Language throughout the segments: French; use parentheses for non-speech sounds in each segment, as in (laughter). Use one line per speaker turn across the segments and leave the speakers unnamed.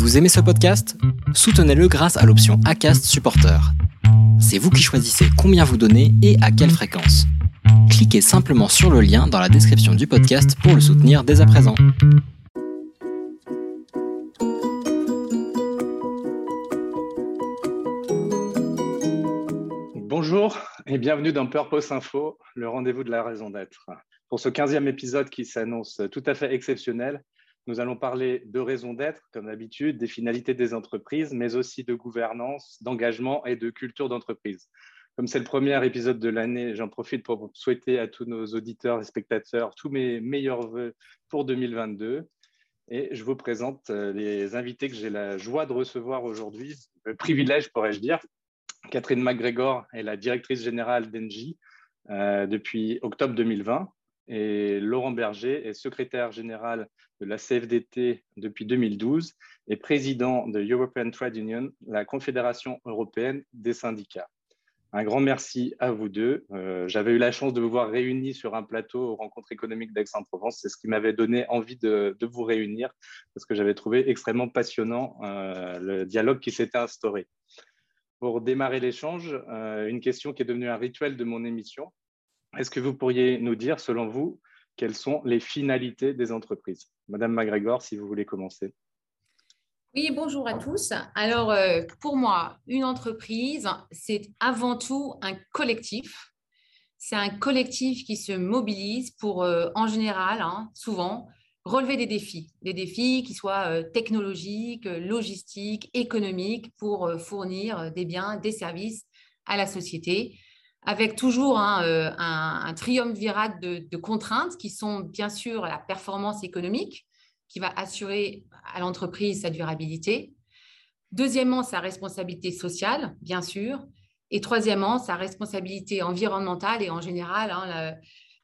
Vous aimez ce podcast? Soutenez-le grâce à l'option ACAST Supporter. C'est vous qui choisissez combien vous donnez et à quelle fréquence. Cliquez simplement sur le lien dans la description du podcast pour le soutenir dès à présent.
Bonjour et bienvenue dans Purpose Info, le rendez-vous de la raison d'être. Pour ce 15e épisode qui s'annonce tout à fait exceptionnel, nous allons parler de raison d'être, comme d'habitude, des finalités des entreprises, mais aussi de gouvernance, d'engagement et de culture d'entreprise. Comme c'est le premier épisode de l'année, j'en profite pour souhaiter à tous nos auditeurs et spectateurs tous mes meilleurs voeux pour 2022. Et je vous présente euh, les invités que j'ai la joie de recevoir aujourd'hui, le privilège pourrais-je dire. Catherine McGregor est la directrice générale d'Engie euh, depuis octobre 2020 et Laurent Berger est secrétaire général de la CFDT depuis 2012 et président de European Trade Union, la Confédération européenne des syndicats. Un grand merci à vous deux. Euh, j'avais eu la chance de vous voir réunis sur un plateau aux rencontres économiques d'Aix-en-Provence. C'est ce qui m'avait donné envie de, vous réunir parce que j'avais trouvé extrêmement passionnant euh, le dialogue qui s'était instauré. Pour démarrer l'échange, euh, une question qui est devenue un rituel de mon émission. Est-ce que vous pourriez nous dire, selon vous, quelles sont les finalités des entreprises Madame McGregor, si vous voulez commencer.
Oui, bonjour à tous. Alors, euh, pour moi, une entreprise, c'est avant tout un collectif. C'est un collectif qui se mobilise pour, euh, en général, hein, souvent, relever des défis, des défis qui soient euh, technologiques, logistiques, économiques, pour fournir des biens, des services à la société avec toujours hein, euh, un, un, triumvirat de, contraintes qui sont bien sûr la performance économique, qui va assurer à l'entreprise sa durabilité. Deuxièmement, sa responsabilité sociale, bien sûr. Et troisièmement, sa responsabilité environnementale et en général hein,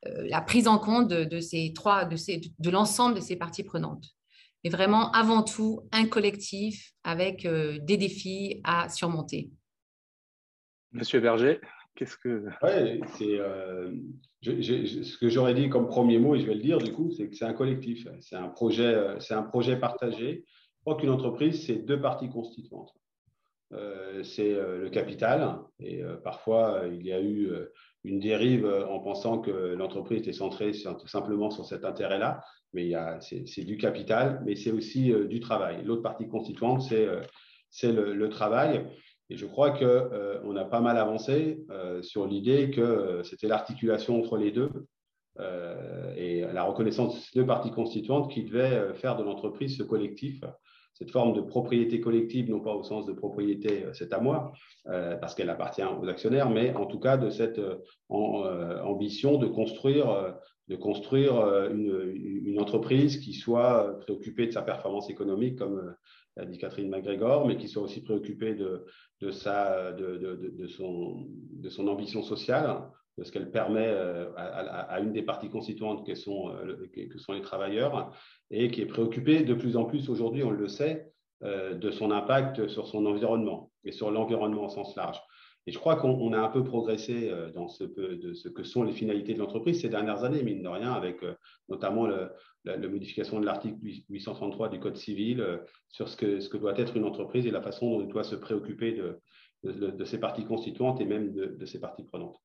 euh, la, prise en compte de, ces trois, de, l'ensemble de ces parties prenantes. Mais vraiment, avant tout, un collectif avec euh, des défis à surmonter.
Monsieur Berger Qu'est-ce que.
Ouais, c'est. Euh, ce que j'aurais dit comme premier mot, et je vais le dire du coup, c'est que c'est un collectif, c'est un projet, euh, c'est un projet partagé. Je crois qu'une entreprise, c'est deux parties constituantes. Euh, c'est le capital, et parfois il y a eu une dérive en pensant que l'entreprise était centrée simplement sur cet intérêt-là, mais c'est du capital, mais c'est aussi du travail. L'autre partie constituante, c'est le, travail. Et je crois qu'on euh, a pas mal avancé euh, sur l'idée que euh, c'était l'articulation entre les deux et la reconnaissance de ces deux parties constituantes qui devaient faire de l'entreprise ce collectif, cette forme de propriété collective, non pas au sens de propriété, c'est à moi, parce qu'elle appartient aux actionnaires, mais en tout cas de cette ambition de construire, de construire une, une, entreprise qui soit préoccupée de sa performance économique, comme dit Catherine McGregor, mais qui soit aussi préoccupée de, de, de, son, ambition sociale, de ce qu'elle permet euh, à, une des parties constituantes que sont, euh, que sont les travailleurs, et qui est préoccupée de plus en plus aujourd'hui, on le sait, euh, de son impact sur son environnement et sur l'environnement au sens large. Et je crois qu'on a un peu progressé euh, dans ce, que sont les finalités de l'entreprise ces dernières années, mine de rien, avec euh, notamment la, modification de l'article 833 du Code civil euh, sur ce que, doit être une entreprise et la façon dont elle doit se préoccuper de, de, ses parties constituantes et même de, ses parties prenantes.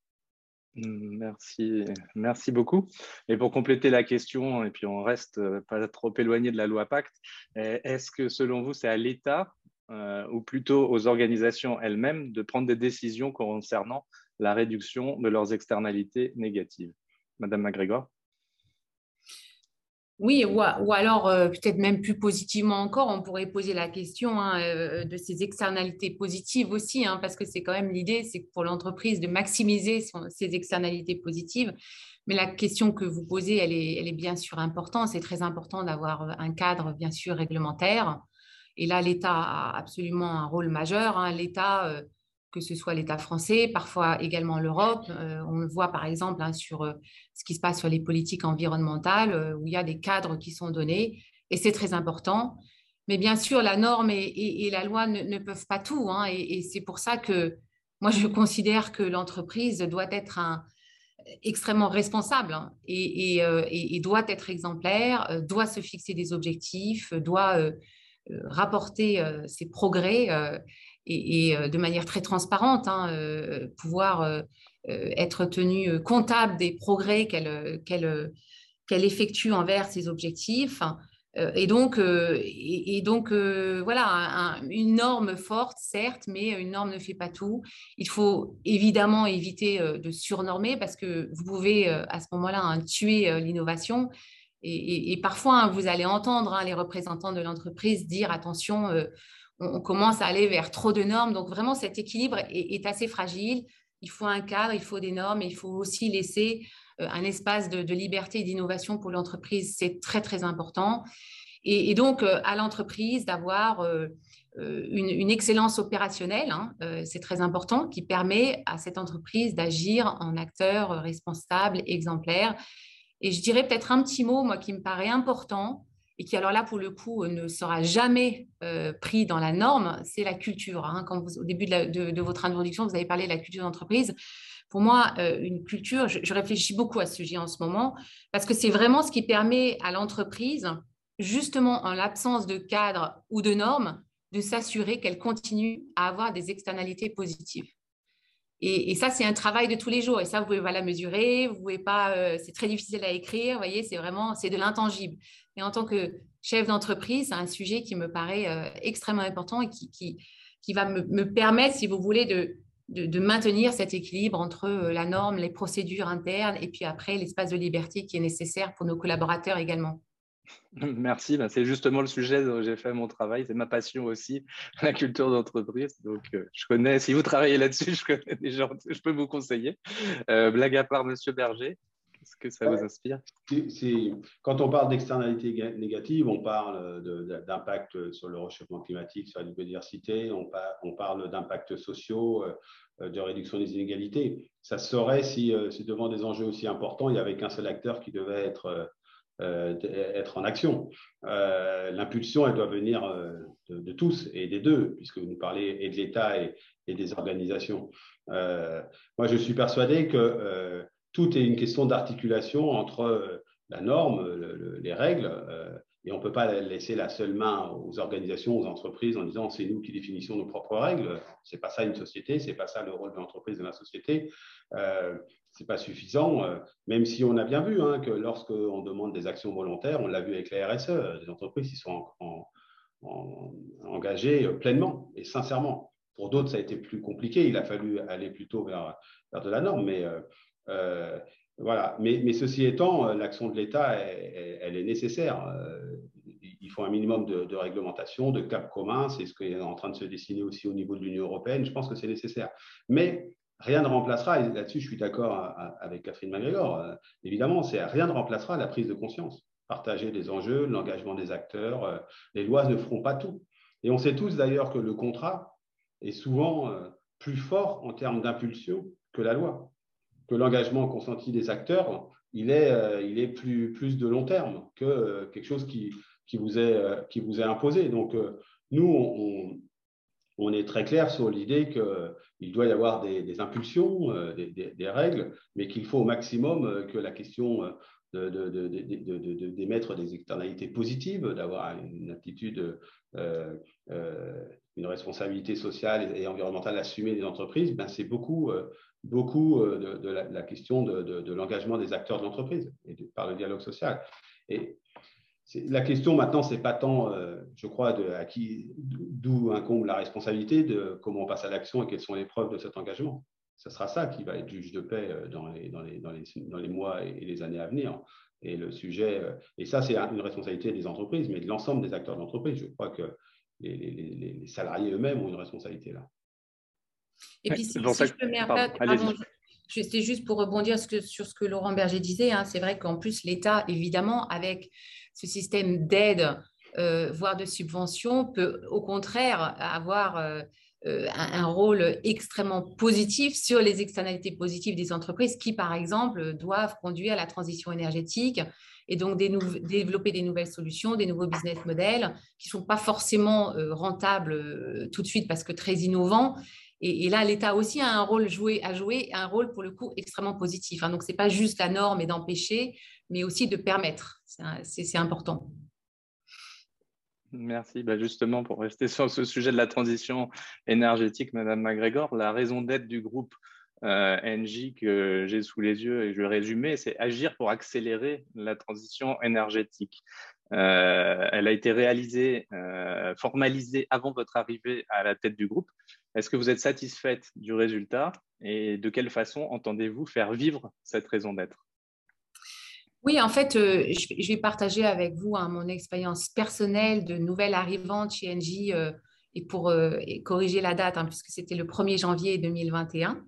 Merci, merci beaucoup. Et pour compléter la question, et puis on reste pas trop éloigné de la loi Pacte, est-ce que selon vous, c'est à l'État euh, ou plutôt aux organisations elles-mêmes de prendre des décisions concernant la réduction de leurs externalités négatives. Madame McGregor?
Oui, ou, alors euh, peut-être même plus positivement encore, on pourrait poser la question hein, euh, de ces externalités positives aussi, hein, parce que c'est quand même l'idée, c'est pour l'entreprise de maximiser ses externalités positives. Mais la question que vous posez, elle est bien sûr importante. C'est très important d'avoir un cadre, bien sûr, réglementaire et là, l'État a absolument un rôle majeur. Hein. L'État, euh, que ce soit l'État français, parfois également l'Europe, euh, on le voit par exemple hein, sur euh, ce qui se passe sur les politiques environnementales, où il y a des cadres qui sont donnés, et c'est très important. Mais bien sûr, la norme et, la loi ne, peuvent pas tout. Hein. et, c'est pour ça que moi, je considère que l'entreprise doit être extrêmement responsable et, doit être exemplaire, doit se fixer des objectifs, doit rapporter ces progrès et, de manière très transparente, hein, pouvoir être tenu comptable des progrès qu'elle effectue envers ses objectifs. Euh, et donc, euh, et, donc euh, voilà, une norme forte, certes, mais une norme ne fait pas tout. Il faut évidemment éviter de surnormer parce que vous pouvez à ce moment-là hein, tuer l'innovation. Et, parfois, hein, vous allez entendre hein, les représentants de l'entreprise dire attention, on, commence à aller vers trop de normes. Donc vraiment, cet équilibre est, assez fragile. Il faut un cadre, il faut des normes, il faut aussi laisser euh, un espace de, liberté et d'innovation pour l'entreprise, c'est très, très important. Et, donc, euh, à l'entreprise d'avoir euh, une, excellence opérationnelle, hein, c'est très important, qui permet à cette entreprise d'agir en acteur responsable, exemplaire. Et je dirais peut-être un petit mot, moi, qui me paraît important, et qui alors là, pour le coup, ne sera jamais pris dans la norme, c'est la culture. Hein. Quand au début de, votre introduction, vous avez parlé de la culture d'entreprise pour moi, euh, une culture, je, réfléchis beaucoup à ce sujet en ce moment, parce que c'est vraiment ce qui permet à l'entreprise, justement en l'absence de cadre ou de normes, de s'assurer qu'elle continue à avoir des externalités positives. Et, ça, c'est un travail de tous les jours. Et ça, vous pouvez pas la mesurer, vous pouvez pas. Euh, c'est très difficile à écrire. Vous voyez, c'est vraiment, c'est de l'intangible. Et en tant que chef d'entreprise, c'est un sujet qui me paraît euh, extrêmement important et qui, qui, va me, permettre, si vous voulez, de, de, maintenir cet équilibre entre euh, la norme, les procédures internes et puis après l'espace de liberté qui est nécessaire pour nos collaborateurs également. (laughs)
Merci, ben, c'est justement le sujet dont j'ai fait mon travail, c'est ma passion aussi, (laughs) la culture d'entreprise. Donc, euh, je connais, si vous travaillez là-dessus, (laughs) je connais des gens, je peux vous conseiller. Euh, blague à part, Monsieur Berger, qu'est-ce que ça vous inspire?
Quand on parle d'externalité négative, on parle d'impact sur le réchauffement climatique, sur la biodiversité, on, on parle d'impacts sociaux, euh, de réduction des inégalités. Ça se saurait si, si, devant des enjeux aussi importants, il n'y avait qu'un seul acteur qui devait être, être en action. L'impulsion, elle doit venir de, tous et des deux, puisque vous nous parlez et de l'État et, des organisations. moi, je suis persuadé que tout est une question d'articulation entre la norme, les règles, et on ne peut pas laisser la seule main aux organisations, aux entreprises en disant c'est nous qui définissons nos propres règles. C'est pas ça une société, c'est pas ça le rôle de l'entreprise dans la société. Euh, c'est pas suffisant, euh, même si on a bien vu hein, que lorsqu'on demande des actions volontaires, on l'a vu avec la RSE, des entreprises qui sont engagées pleinement et sincèrement. Pour d'autres, ça a été plus compliqué. Il a fallu aller plutôt vers, vers de la norme, mais euh, voilà. Mais, ceci étant, euh, l'action de l'État, elle, est nécessaire. Euh, il faut un minimum de, réglementation, de cap commun. C'est ce qui est en train de se dessiner aussi au niveau de l'Union européenne. Je pense que c'est nécessaire. Mais rien ne remplacera, et là-dessus je suis d'accord avec Catherine McGregor, euh, évidemment, rien ne remplacera la prise de conscience. Partager des enjeux, l'engagement des acteurs. les lois ne feront pas tout. Et on sait tous d'ailleurs que le contrat est souvent plus fort en termes d'impulsion que la loi que l'engagement consenti des acteurs, il est, euh, plus, plus de long terme que euh, quelque chose qui, vous, est, euh, qui vous est imposé. Donc, nous, on, on, est très clair sur l'idée qu'il doit y avoir des, impulsions, des, des, règles, mais qu'il faut au maximum que la question d'émettre de, des externalités positives, d'avoir une attitude, une responsabilité sociale et environnementale assumée des entreprises, ben c'est beaucoup beaucoup euh, de, la, question de, l'engagement des acteurs de l'entreprise et par le dialogue social. La question maintenant, c'est pas tant, euh, je crois, de, à qui, d'où incombe la responsabilité de comment on passe à l'action et quelles sont les preuves de cet engagement. Ce sera ça qui va être juge de paix euh, dans les, dans les, dans les, dans les mois et les années à venir. Et le sujet, et ça, c'est une responsabilité des entreprises, mais de l'ensemble des acteurs de l'entreprise. Je crois que les, les salariés eux-mêmes ont une responsabilité là.
Et puis, si, je peux me permettre, c'était juste pour rebondir sur ce que Laurent Berger disait. Hein, c'est vrai qu'en plus, l'État, évidemment, avec ce système d'aide, euh, voire de subvention, peut au contraire avoir euh, euh, un, rôle extrêmement positif sur les externalités positives des entreprises qui, par exemple, doivent conduire à la transition énergétique et donc développer des nouvelles solutions, des nouveaux business models qui ne sont pas forcément rentables tout de suite parce que très innovants, et, là, l'État aussi a un rôle à jouer, un rôle pour le coup extrêmement positif. Hein. Donc, ce n'est pas juste la norme et d'empêcher, mais aussi de permettre. C'est important.
Merci. Bah, justement, pour rester sur ce sujet de la transition énergétique, Madame McGregor, la raison d'être du groupe euh, NJ que j'ai sous les yeux et je vais résumer, c'est agir pour accélérer la transition énergétique. Euh, elle a été réalisée, euh, formalisée avant votre arrivée à la tête du groupe. Est-ce que vous êtes satisfaite du résultat et de quelle façon entendez-vous faire vivre cette raison d'être?
Oui, en fait, euh, je vais partager avec vous hein, mon expérience personnelle de nouvelle arrivante chez NJ euh, et pour euh, corriger la date, hein, puisque c'était le 1er janvier 2021.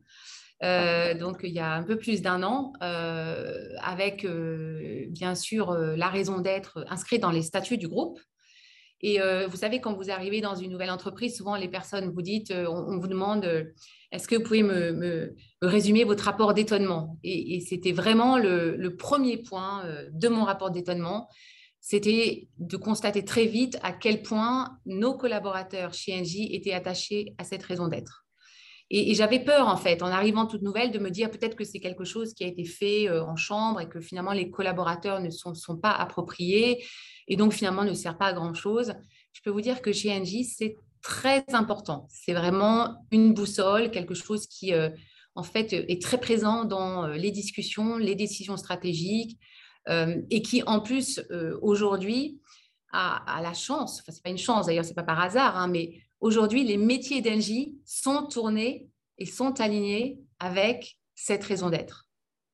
donc, il y a un peu plus d'un an, avec bien sûr la raison d'être inscrite dans les statuts du groupe. Et vous savez, quand vous arrivez dans une nouvelle entreprise, souvent les personnes vous dites, on, vous demande est-ce que vous pouvez me, résumer votre rapport d'étonnement? Et, c'était vraiment le, premier point euh, de mon rapport d'étonnement. C'était de constater très vite à quel point nos collaborateurs chez NJ étaient attachés à cette raison d'être. Et, j'avais peur, en fait, en arrivant toute nouvelle, de me dire peut-être que c'est quelque chose qui a été fait euh, en chambre et que finalement les collaborateurs ne sont pas appropriés et donc finalement ne sert pas à grand-chose. Je peux vous dire que chez NJ, c'est très important. C'est vraiment une boussole, quelque chose qui, euh, en fait, est très présent dans euh, les discussions, les décisions stratégiques, euh, et qui, en plus, aujourd'hui, a, la chance, enfin, ce n'est pas une chance, d'ailleurs, ce n'est pas par hasard, hein, mais aujourd'hui, les métiers d'Engie sont tournés et sont alignés avec cette raison d'être,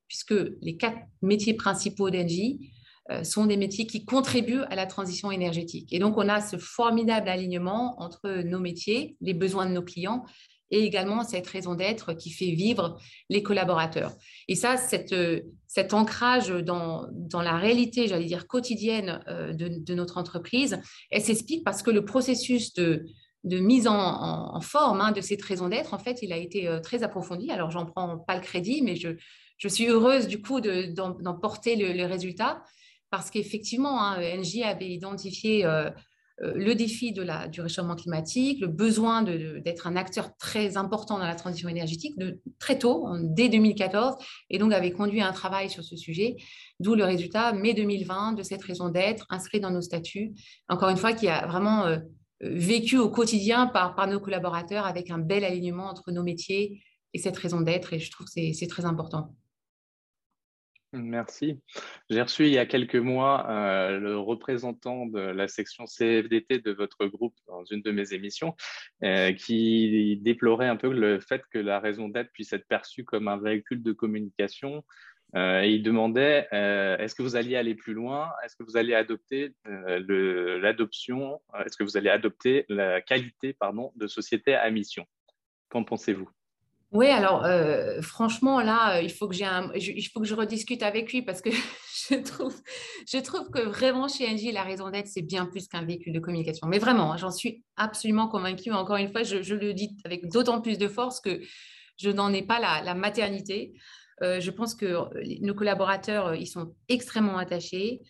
puisque les quatre métiers principaux d'Engie euh, sont des métiers qui contribuent à la transition énergétique. Et donc, on a ce formidable alignement entre nos métiers, les besoins de nos clients et également cette raison d'être qui fait vivre les collaborateurs. Et ça, cette, cet ancrage dans, dans la réalité, j'allais dire, quotidienne euh, de, notre entreprise, elle s'explique parce que le processus de, de mise en, forme hein, de cette raison d'être, en fait, il a été euh, très approfondi. Alors, j'en prends pas le crédit, mais je, je suis heureuse du coup d'en porter le résultat parce qu'effectivement, hein, NJ avait identifié euh, euh, le défi de la, du réchauffement climatique, le besoin d'être un acteur très important dans la transition énergétique de, très tôt, dès 2014, et donc avait conduit un travail sur ce sujet, d'où le résultat mai 2020 de cette raison d'être inscrit dans nos statuts, encore une fois, qui a vraiment euh, vécu au quotidien par, par nos collaborateurs avec un bel alignement entre nos métiers et cette raison d'être, et je trouve que c'est très important.
Merci. J'ai reçu il y a quelques mois euh, le représentant de la section CFDT de votre groupe dans une de mes émissions euh, qui déplorait un peu le fait que la raison d'être puisse être perçue comme un véhicule de communication. Euh, et il demandait est-ce que vous alliez aller plus loin? Est-ce que vous allez adopter l'adoption Est-ce que vous allez adopter la qualité pardon, de société à mission? Qu'en pensez-vous?
Oui, alors euh, franchement, là, euh, il faut, que je rediscute avec lui parce que (laughs) je, trouve, que vraiment chez Engie, la raison d'être, c'est bien plus qu'un véhicule de communication. Mais vraiment, hein, j'en suis absolument convaincue. Encore une fois, je, le dis avec d'autant plus de force que je n'en ai pas la, maternité. Euh, je pense que nos collaborateurs, ils sont extrêmement attachés.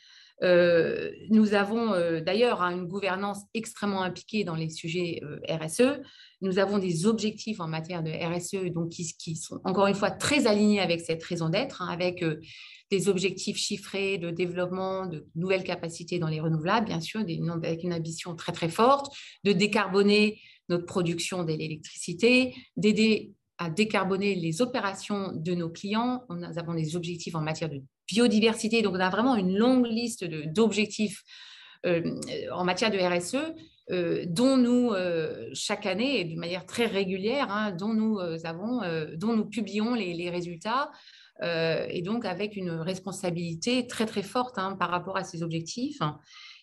Euh, nous avons euh, d'ailleurs hein, une gouvernance extrêmement impliquée dans les sujets euh, RSE. Nous avons des objectifs en matière de RSE donc, qui, sont encore une fois très alignés avec cette raison d'être, hein, avec des objectifs chiffrés de développement de nouvelles capacités dans les renouvelables, bien sûr, avec une ambition très très forte, de décarboner notre production d'électricité, d'aider à décarboner les opérations de nos clients. Nous avons des objectifs en matière de biodiversité. Donc, on a vraiment une longue liste d'objectifs euh, en matière de RSE euh, dont nous, euh, chaque année, et de manière très régulière, hein, dont, nous, avons, dont nous publions les, résultats. et donc, avec une responsabilité très, très forte hein, par rapport à ces objectifs.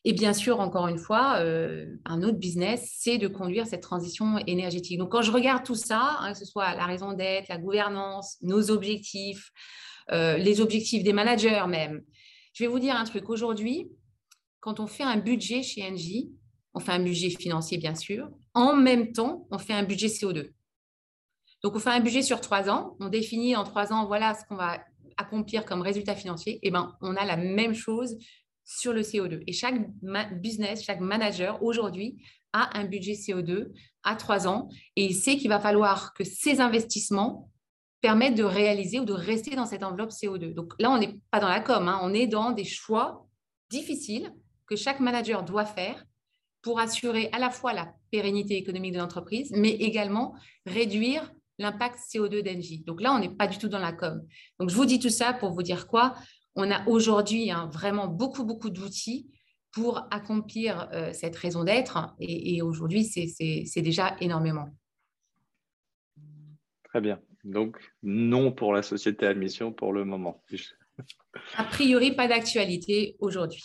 Et bien sûr, encore une fois, un autre business, c'est de conduire cette transition énergétique. Donc, quand je regarde tout ça, hein, que ce soit la raison d'être, la gouvernance, nos objectifs, euh, les objectifs des managers même. Je vais vous dire un truc. Aujourd'hui, quand on fait un budget chez Engie, on fait un budget financier, bien sûr. En même temps, on fait un budget CO2. Donc, on fait un budget sur trois ans. On définit en trois ans, voilà ce qu'on va accomplir comme résultat financier. Et eh ben, on a la même chose sur le CO2. Et chaque business, chaque manager aujourd'hui a un budget CO2 à trois ans et il sait qu'il va falloir que ces investissements permettre de réaliser ou de rester dans cette enveloppe CO2. Donc là, on n'est pas dans la com, hein. on est dans des choix difficiles que chaque manager doit faire pour assurer à la fois la pérennité économique de l'entreprise, mais également réduire l'impact CO2 d'Engie. Donc là, on n'est pas du tout dans la com. Donc je vous dis tout ça pour vous dire quoi? On a aujourd'hui hein, vraiment beaucoup, beaucoup d'outils pour accomplir euh, cette raison d'être. Et, aujourd'hui, c'est déjà énormément.
Très bien. Donc, non pour la société à mission pour le moment.
A priori, pas d'actualité aujourd'hui.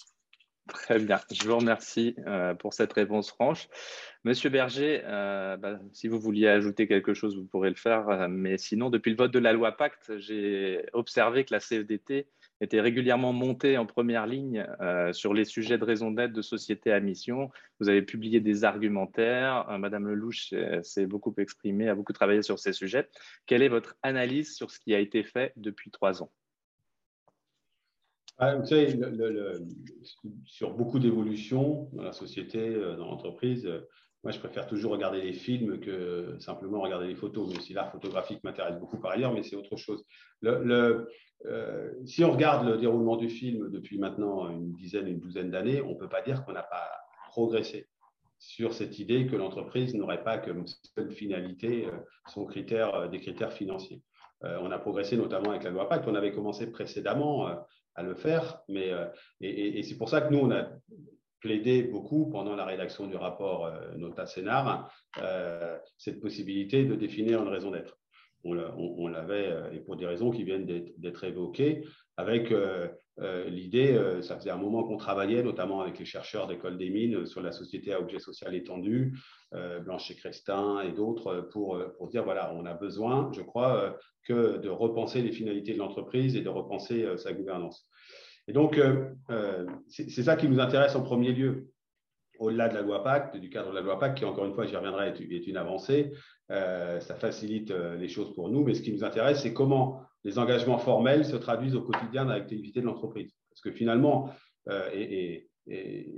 Très bien, je vous remercie euh, pour cette réponse franche. Monsieur Berger, euh, bah, si vous vouliez ajouter quelque chose, vous pourrez le faire. mais sinon, depuis le vote de la loi Pacte, j'ai observé que la CFDT était régulièrement monté en première ligne euh, sur les sujets de raison d'être de société à mission. Vous avez publié des argumentaires. Euh, Madame Lelouch s'est beaucoup exprimée, a beaucoup travaillé sur ces sujets. Quelle est votre analyse sur ce qui a été fait depuis trois ans?
Ah, Vous savez, sur beaucoup d'évolutions dans la société, euh, dans l'entreprise, moi, je préfère toujours regarder les films que simplement regarder les photos, même si l'art photographique m'intéresse beaucoup par ailleurs, mais c'est autre chose. Euh, si on regarde le déroulement du film depuis maintenant une dizaine, une douzaine d'années, on ne peut pas dire qu'on n'a pas progressé sur cette idée que l'entreprise n'aurait pas comme seule finalité euh, son critère, euh, des critères financiers. on a progressé notamment avec la loi Pacte. On avait commencé précédemment à le faire, mais et, et c'est pour ça que nous, on a plaidé beaucoup pendant la rédaction du rapport euh, Nota Sénar euh, cette possibilité de définir une raison d'être. On, l'avait, euh, et pour des raisons qui viennent d'être évoquées, avec l'idée, ça faisait un moment qu'on travaillait, notamment avec les chercheurs d'école des mines, sur la société à objet social étendu, Blanche et Crestin et d'autres, pour, pour dire, voilà, on a besoin, je crois, que de repenser les finalités de l'entreprise et de repenser sa gouvernance. Et donc, euh, euh, c'est ça qui nous intéresse en premier lieu, au-delà de la loi Pacte, du cadre de la loi Pacte, qui, encore une fois, j'y reviendrai, est, une avancée. Euh, ça facilite les choses pour nous, mais ce qui nous intéresse, c'est comment les engagements formels se traduisent au quotidien dans l'activité de l'entreprise. Parce que finalement, et,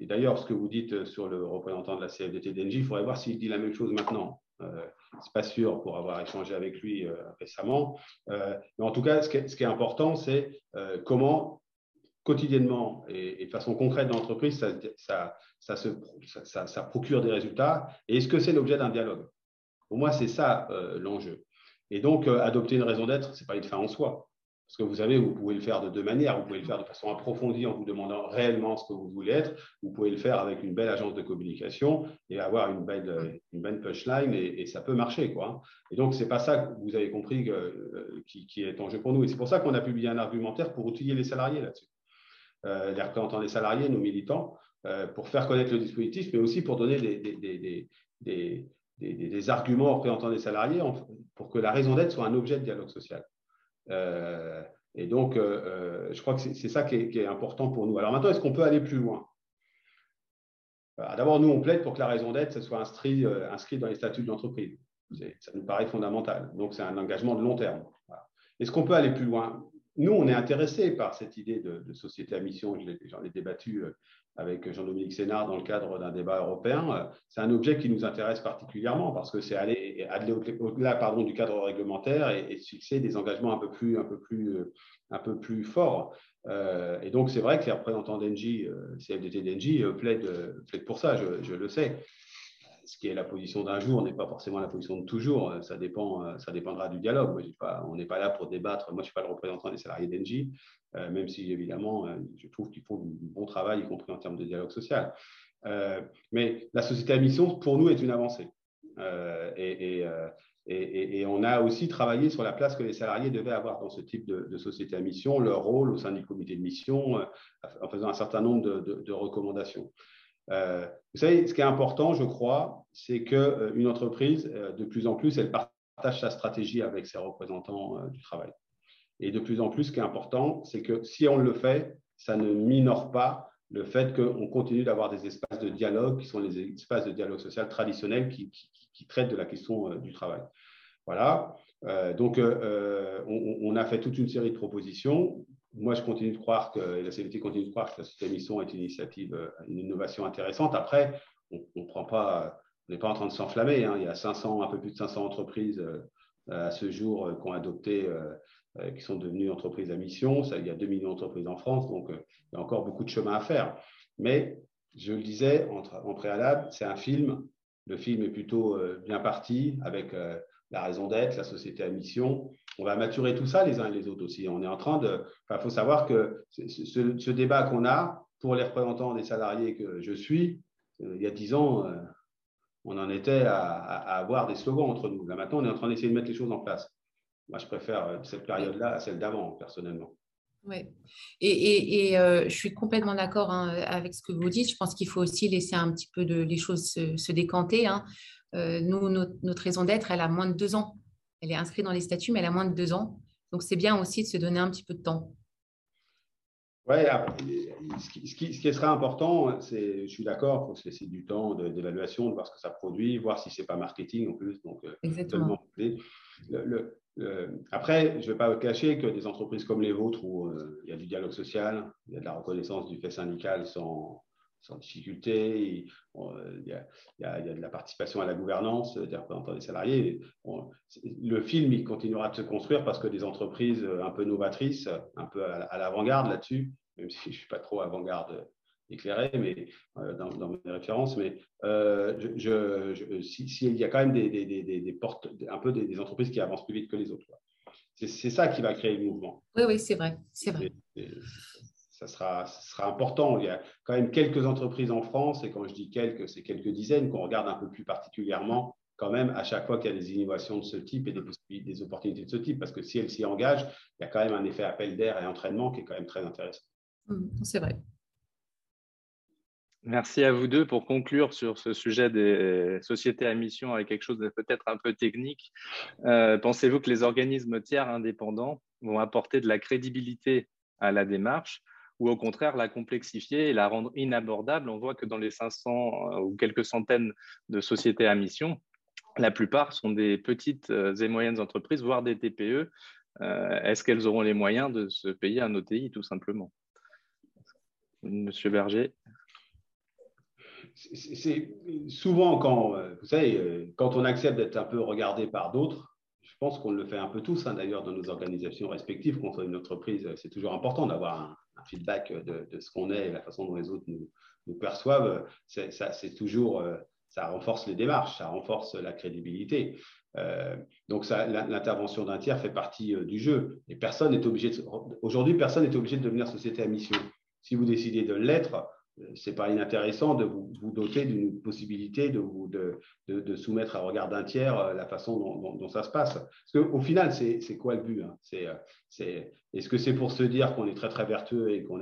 d'ailleurs, ce que vous dites sur le représentant de la CFDT d'Engie, il faudrait voir s'il dit la même chose maintenant. Euh, c'est pas sûr pour avoir échangé avec lui récemment. mais en tout cas, ce qui est important, c'est comment quotidiennement et, de façon concrète dans l'entreprise, ça, ça, ça, procure des résultats Et est-ce que c'est l'objet d'un dialogue? Pour moi, c'est ça euh, l'enjeu. Et donc, euh, adopter une raison d'être, ce n'est pas une fin en soi. Parce que vous savez, vous pouvez le faire de deux manières. Vous pouvez le faire de façon approfondie en vous demandant réellement ce que vous voulez être. Vous pouvez le faire avec une belle agence de communication et avoir une belle, une belle punchline et, ça peut marcher. Quoi. Et donc, ce n'est pas ça que vous avez compris euh, qui, est en jeu pour nous. Et c'est pour ça qu'on a publié un argumentaire pour outiller les salariés là-dessus. Euh, les représentants des salariés, nos militants, euh, pour faire connaître le dispositif, mais aussi pour donner des, arguments aux représentants des salariés pour que la raison d'être soit un objet de dialogue social. Euh, et donc, je crois que c'est ça qui est, important pour nous. Alors maintenant, est-ce qu'on peut aller plus loin? D'abord, nous, on plaide pour que la raison d'être soit inscrite inscrit dans les statuts de l'entreprise. Ça nous paraît fondamental. Donc, c'est un engagement de long terme. Est-ce qu'on peut aller plus loin? Nous, on est intéressé par cette idée de, société à mission. J'en ai, débattu euh, avec Jean-Dominique Sénard dans le cadre d'un débat européen. C'est un objet qui nous intéresse particulièrement parce que c'est aller, au-delà pardon, du cadre réglementaire et, fixer des engagements un peu plus, un peu plus, un peu plus forts. Euh, et donc, c'est vrai que les représentants d'Engie, euh, CFDT d'Engie, plaident, pour ça, je, le sais ce qui est la position d'un jour n'est pas forcément la position de toujours. Euh, ça, dépend, euh, ça dépendra du dialogue. On n'est pas là pour débattre. Moi, je ne suis pas le représentant des salariés d'Engie, euh, même si, évidemment, je trouve qu'ils font du bon travail, y compris en termes de dialogue social. mais la société à mission, pour nous, est une avancée. Et, on a aussi travaillé sur la place que les salariés devaient avoir dans ce type de, société à mission, leur rôle au sein du comité de mission, en faisant un certain nombre de recommandations. Euh, vous savez, ce qui est important, je crois, c'est qu'une euh, entreprise, euh, de plus en plus, elle partage sa stratégie avec ses représentants du travail. Et de plus en plus, ce qui est important, c'est que si on le fait, ça ne minore pas le fait qu'on continue d'avoir des espaces de dialogue qui sont les espaces de dialogue social traditionnels qui, traitent de la question du travail. Voilà. donc, on, a fait toute une série de propositions moi, je continue de croire que la CVT continue de croire que cette émission est une initiative, euh, une innovation intéressante. Après, on n'est pas en train de s'enflammer. Hein. Il y a 500, un peu plus de 500 entreprises euh, à ce jour euh, qui ont adopté, qui sont devenues entreprises à mission. Il y a 2 millions d'entreprises en France, donc il y a encore beaucoup de chemin à faire. Mais je le disais en, préalable, c'est un film. Le film est plutôt bien parti avec la raison d'être, la société à mission. On va maturer tout ça les uns et les autres aussi. On est en train de. Il faut savoir que ce, débat qu'on a pour les représentants des salariés que je suis, il y a dix ans, on en était à, avoir des slogans entre nous. Là, maintenant, on est en train d'essayer de mettre les choses en place. Moi, je préfère euh, cette période-là à celle d'avant, personnellement.
Oui, et, euh, je suis complètement d'accord hein, avec ce que vous dites. Je pense qu'il faut aussi laisser un petit peu les choses se, décanter. Hein. Euh, nous, notre, raison d'être, elle a moins de deux ans. Elle est inscrite dans les statuts, mais elle a moins de deux ans. Donc, c'est bien aussi de se donner un petit peu de temps.
Oui, ce qui, ce, qui, serait important, c'est, je suis d'accord, il faut se laisser du temps d'évaluation, de, voir ce que ça produit, voir si ce n'est pas marketing en plus. Donc,
euh, Exactement.
Le, après, je ne vais pas cacher que des entreprises comme les vôtres, où euh, il y a du dialogue social, il y a de la reconnaissance du fait syndical sans, sans difficulté. Euh, il, y a, il, y a, de la participation à la gouvernance des représentants des salariés. le film, il continuera de se construire parce que des entreprises un peu novatrices, un peu à, l'avant-garde là-dessus, même si je ne suis pas trop avant-garde éclairé mais, euh, dans, mes références, mais euh, je, s'il y a quand même des, des, des, portes, un peu des, entreprises qui avancent plus vite que les autres. C'est ça qui va créer le mouvement.
Oui, oui, c'est vrai. C'est vrai
ça sera, sera important. Il y a quand même quelques entreprises en France, et quand je dis quelques, c'est quelques dizaines qu'on regarde un peu plus particulièrement quand même à chaque fois qu'il y a des innovations de ce type et des, des opportunités de ce type, parce que si elles s'y engagent, il y a quand même un effet appel d'air et entraînement qui est quand même très intéressant.
Mmh, c'est vrai.
Merci à vous deux pour conclure sur ce sujet des sociétés à mission avec quelque chose de peut-être un peu technique. Euh, pensez-vous que les organismes tiers indépendants vont apporter de la crédibilité à la démarche? Ou au contraire la complexifier et la rendre inabordable. On voit que dans les 500 euh, ou quelques centaines de sociétés à mission, la plupart sont des petites euh, et moyennes entreprises, voire des TPE. Euh, est-ce qu'elles auront les moyens de se payer un OTI, tout simplement? Monsieur Berger
c'est souvent quand, vous savez, quand on accepte d'être un peu regardé par d'autres, je pense qu'on le fait un peu tous, hein, d'ailleurs, dans nos organisations respectives. Contre une entreprise, c'est toujours important d'avoir un, feedback de, ce qu'on est et la façon dont les autres nous, perçoivent. C'est toujours, euh, ça renforce les démarches, ça renforce la crédibilité. Euh, donc, l'intervention d'un tiers fait partie euh, du jeu. Et personne n'est obligé. Aujourd'hui, personne n'est obligé de devenir société à mission. Si vous décidez de l'être, c'est pas inintéressant de vous, doter d'une possibilité de, vous, de, de, soumettre à regard d'un tiers euh, la façon dont, ça se passe. Parce qu'au final, c'est quoi le but hein? Euh, C'est Est-ce que c'est pour se dire qu'on est très très vertueux et qu'on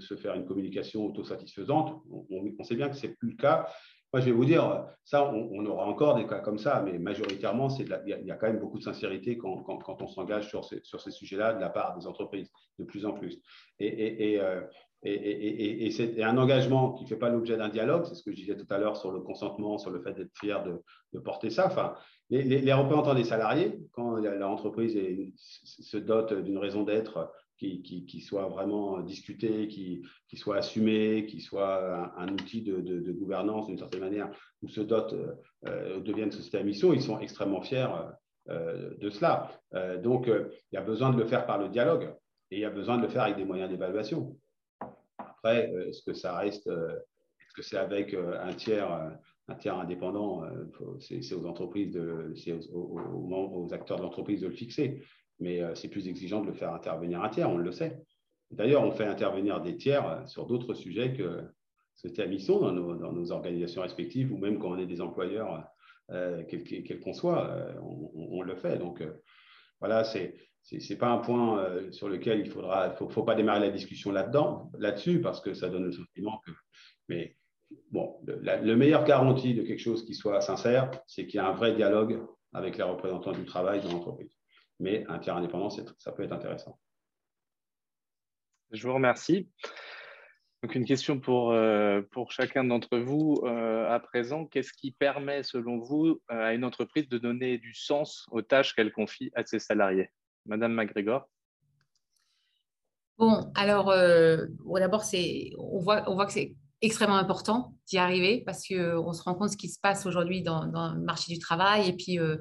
se faire une communication autosatisfaisante? On, on, sait bien que ce n'est plus le cas. Moi, je vais vous dire, ça, on, aura encore des cas comme ça, mais majoritairement, il y, a quand même beaucoup de sincérité quand, quand, on s'engage sur ces, sur ces sujets-là de la part des entreprises, de plus en plus. Et, et, euh, et, et, c'est un engagement qui ne fait pas l'objet d'un dialogue, c'est ce que je disais tout à l'heure sur le consentement, sur le fait d'être fier de, porter ça. Enfin, les, représentants des salariés, quand l'entreprise se dote d'une raison d'être qui, qui, soit vraiment discutée, qui, qui soit assumée, qui soit un, outil de, gouvernance d'une certaine manière, ou se dote, euh, deviennent société à mission, ils sont extrêmement fiers euh, de cela. Euh, donc, il y a besoin de le faire par le dialogue et il y a besoin de le faire avec des moyens d'évaluation. Après, euh, est-ce que ça reste, euh, est-ce que c'est avec euh, un tiers, un tiers indépendant C'est aux entreprises, de, aux, acteurs de l'entreprise de le fixer. Mais c'est plus exigeant de le faire intervenir un tiers, on le sait. D'ailleurs, on fait intervenir des tiers sur d'autres sujets que c'était à mission dans nos, dans nos, organisations respectives ou même quand on est des employeurs, quels qu'on soit, on, le fait. Donc, voilà, c'est n'est pas un point euh, sur lequel il faudra, faut, faut pas démarrer la discussion là-dedans, là-dessus, parce que ça donne le sentiment que. Mais bon, le, meilleur garantie de quelque chose qui soit sincère, c'est qu'il y a un vrai dialogue avec les représentants du travail dans l'entreprise. Mais un tiers indépendant, ça peut être intéressant.
Je vous remercie. Donc une question pour, euh, pour chacun d'entre vous euh, à présent. Qu'est-ce qui permet, selon vous, à une entreprise de donner du sens aux tâches qu'elle confie à ses salariés? Madame MacGregor
Bon, alors, euh, d'abord, on voit, on voit que c'est extrêmement important d'y arriver parce qu'on se rend compte de ce qui se passe aujourd'hui dans, le marché du travail et puis euh,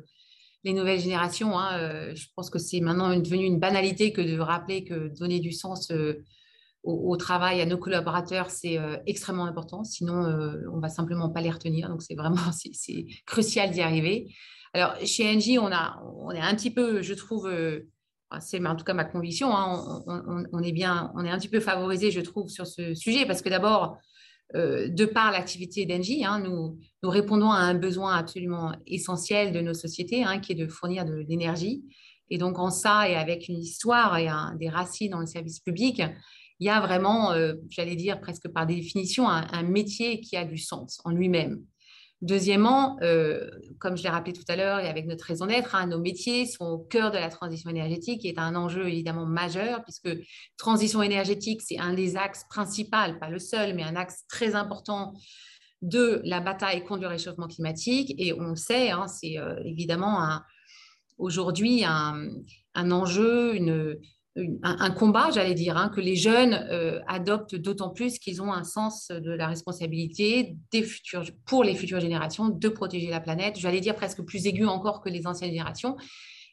les nouvelles générations. Hein, euh, je pense que c'est maintenant devenu une banalité que de rappeler que donner du sens au, travail, à nos collaborateurs, c'est extrêmement important. Sinon, on va simplement pas les retenir. Donc, c'est vraiment (laughs) c'est crucial d'y arriver. Alors, chez Engie, on, a, on est un petit peu, je trouve, c'est en tout cas ma conviction, hein, on, est bien, on est un petit peu favorisé, je trouve, sur ce sujet, parce que d'abord, euh, de par l'activité d'Engie, hein, nous, nous, répondons à un besoin absolument essentiel de nos sociétés, hein, qui est de fournir de l'énergie. Et donc, en ça, et avec une histoire et des racines dans le service public, il y a vraiment, euh, j'allais dire presque par définition, un, métier qui a du sens en lui-même. Deuxièmement, euh, comme je l'ai rappelé tout à l'heure et avec notre raison d'être, hein, nos métiers sont au cœur de la transition énergétique, qui est un enjeu évidemment majeur, puisque transition énergétique, c'est un des axes principaux, pas le seul, mais un axe très important de la bataille contre le réchauffement climatique. Et on le sait, hein, c'est euh, évidemment aujourd'hui un, un, enjeu, une, un, combat, j'allais dire, hein, que les jeunes euh, adoptent d'autant plus qu'ils ont un sens de la responsabilité des futurs, pour les futures générations de protéger la planète, j'allais dire presque plus aigu encore que les anciennes générations.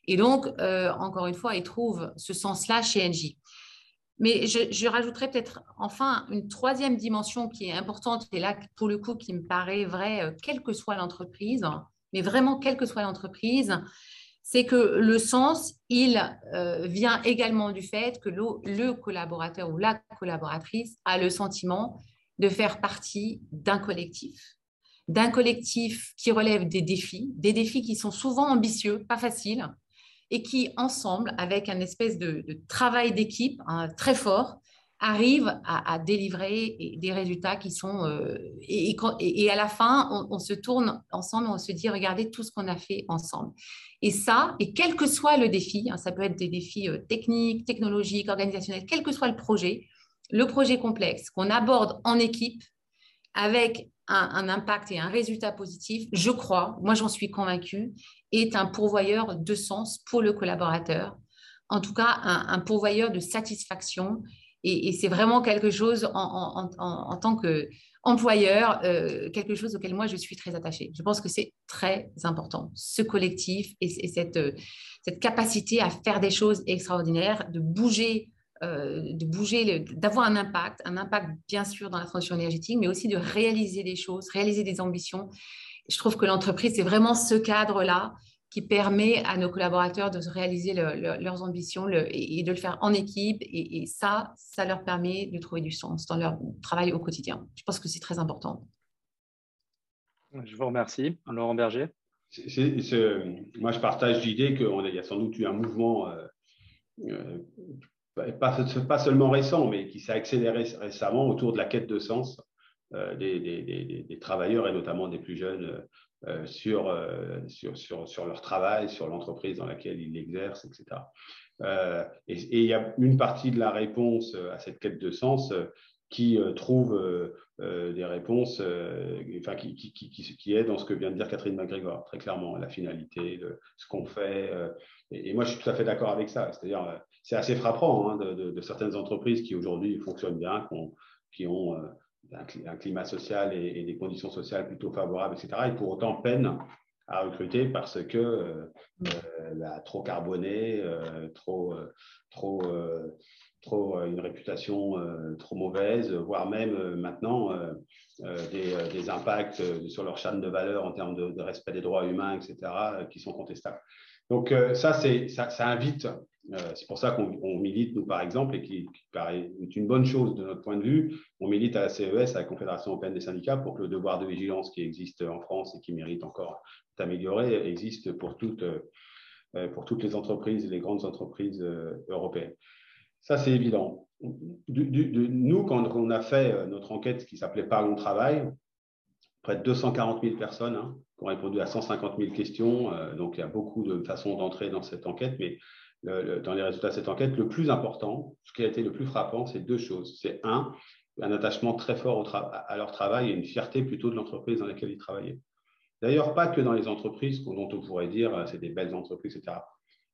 Et donc, euh, encore une fois, ils trouvent ce sens-là chez NJ. Mais je, je rajouterais peut-être enfin une troisième dimension qui est importante, et là, pour le coup, qui me paraît vrai, euh, quelle que soit l'entreprise, mais vraiment, quelle que soit l'entreprise, c'est que le sens, il euh, vient également du fait que le, collaborateur ou la collaboratrice a le sentiment de faire partie d'un collectif, d'un collectif qui relève des défis, des défis qui sont souvent ambitieux, pas faciles, et qui, ensemble, avec un espèce de, travail d'équipe hein, très fort, arrive à, délivrer des résultats qui sont... Euh, et, à la fin, on, se tourne ensemble, on se dit, regardez tout ce qu'on a fait ensemble. Et ça, et quel que soit le défi, hein, ça peut être des défis euh, techniques, technologiques, organisationnels, quel que soit le projet, le projet complexe qu'on aborde en équipe avec un, impact et un résultat positif, je crois, moi j'en suis convaincue, est un pourvoyeur de sens pour le collaborateur, en tout cas un, un pourvoyeur de satisfaction et, c'est vraiment quelque chose en, tant qu'employeur, euh, quelque chose auquel moi je suis très attachée. Je pense que c'est très important, ce collectif et, cette, euh, cette, capacité à faire des choses extraordinaires, de bouger. Euh, de bouger, d'avoir un impact, un impact bien sûr dans la transition énergétique, mais aussi de réaliser des choses, réaliser des ambitions. Je trouve que l'entreprise, c'est vraiment ce cadre-là qui permet à nos collaborateurs de réaliser leurs ambitions et, de le faire en équipe. Et, ça, ça leur permet de trouver du sens dans leur travail au quotidien. Je pense que c'est très important.
Je vous remercie. Laurent Berger.
moi, je partage l'idée qu'il y a sans doute eu un mouvement, euh, euh, pas, pas, seulement récent, mais qui s'est accéléré récemment autour de la quête de sens euh, des, des, des, travailleurs et notamment des plus jeunes euh, sur, euh, sur, sur, sur, leur travail, sur l'entreprise dans laquelle ils l'exercent, etc. Euh, et, il y a une partie de la réponse à cette quête de sens qui trouve des réponses, enfin, qui, qui, qui, qui, est dans ce que vient de dire Catherine McGregor, très clairement, la finalité, ce qu'on fait. Et, moi, je suis tout à fait d'accord avec ça. C'est-à-dire, c'est assez frappant hein, de, certaines entreprises qui aujourd'hui fonctionnent bien, qui ont un climat social et, des conditions sociales plutôt favorables, etc. Et pour autant peine à recruter parce que euh, euh, bah, trop carboné, euh, trop, trop, trop une réputation trop mauvaise, voire même maintenant des, des, impacts sur leur chaîne de valeur en termes de, respect des droits humains, etc., qui sont contestables. Donc ça, ça, ça invite euh, c'est pour ça qu'on milite, nous, par exemple, et qui, paraît une bonne chose de notre point de vue, on milite à la CES, à la Confédération européenne des syndicats, pour que le devoir de vigilance qui existe en France et qui mérite encore d'améliorer existe pour toutes, euh, pour toutes les entreprises, les grandes entreprises euh, européennes. Ça, c'est évident. nous, quand on a fait notre enquête qui s'appelait Parlons travail, près de 240 000 personnes hein, qui ont répondu à 150 000 questions. donc, il y a beaucoup de façons d'entrer dans cette enquête, mais dans les résultats de cette enquête, le plus important, ce qui a été le plus frappant, c'est deux choses. C'est un, un attachement très fort à leur travail et une fierté plutôt de l'entreprise dans laquelle ils travaillaient. D'ailleurs, pas que dans les entreprises dont on pourrait dire euh, c'est des belles entreprises, etc.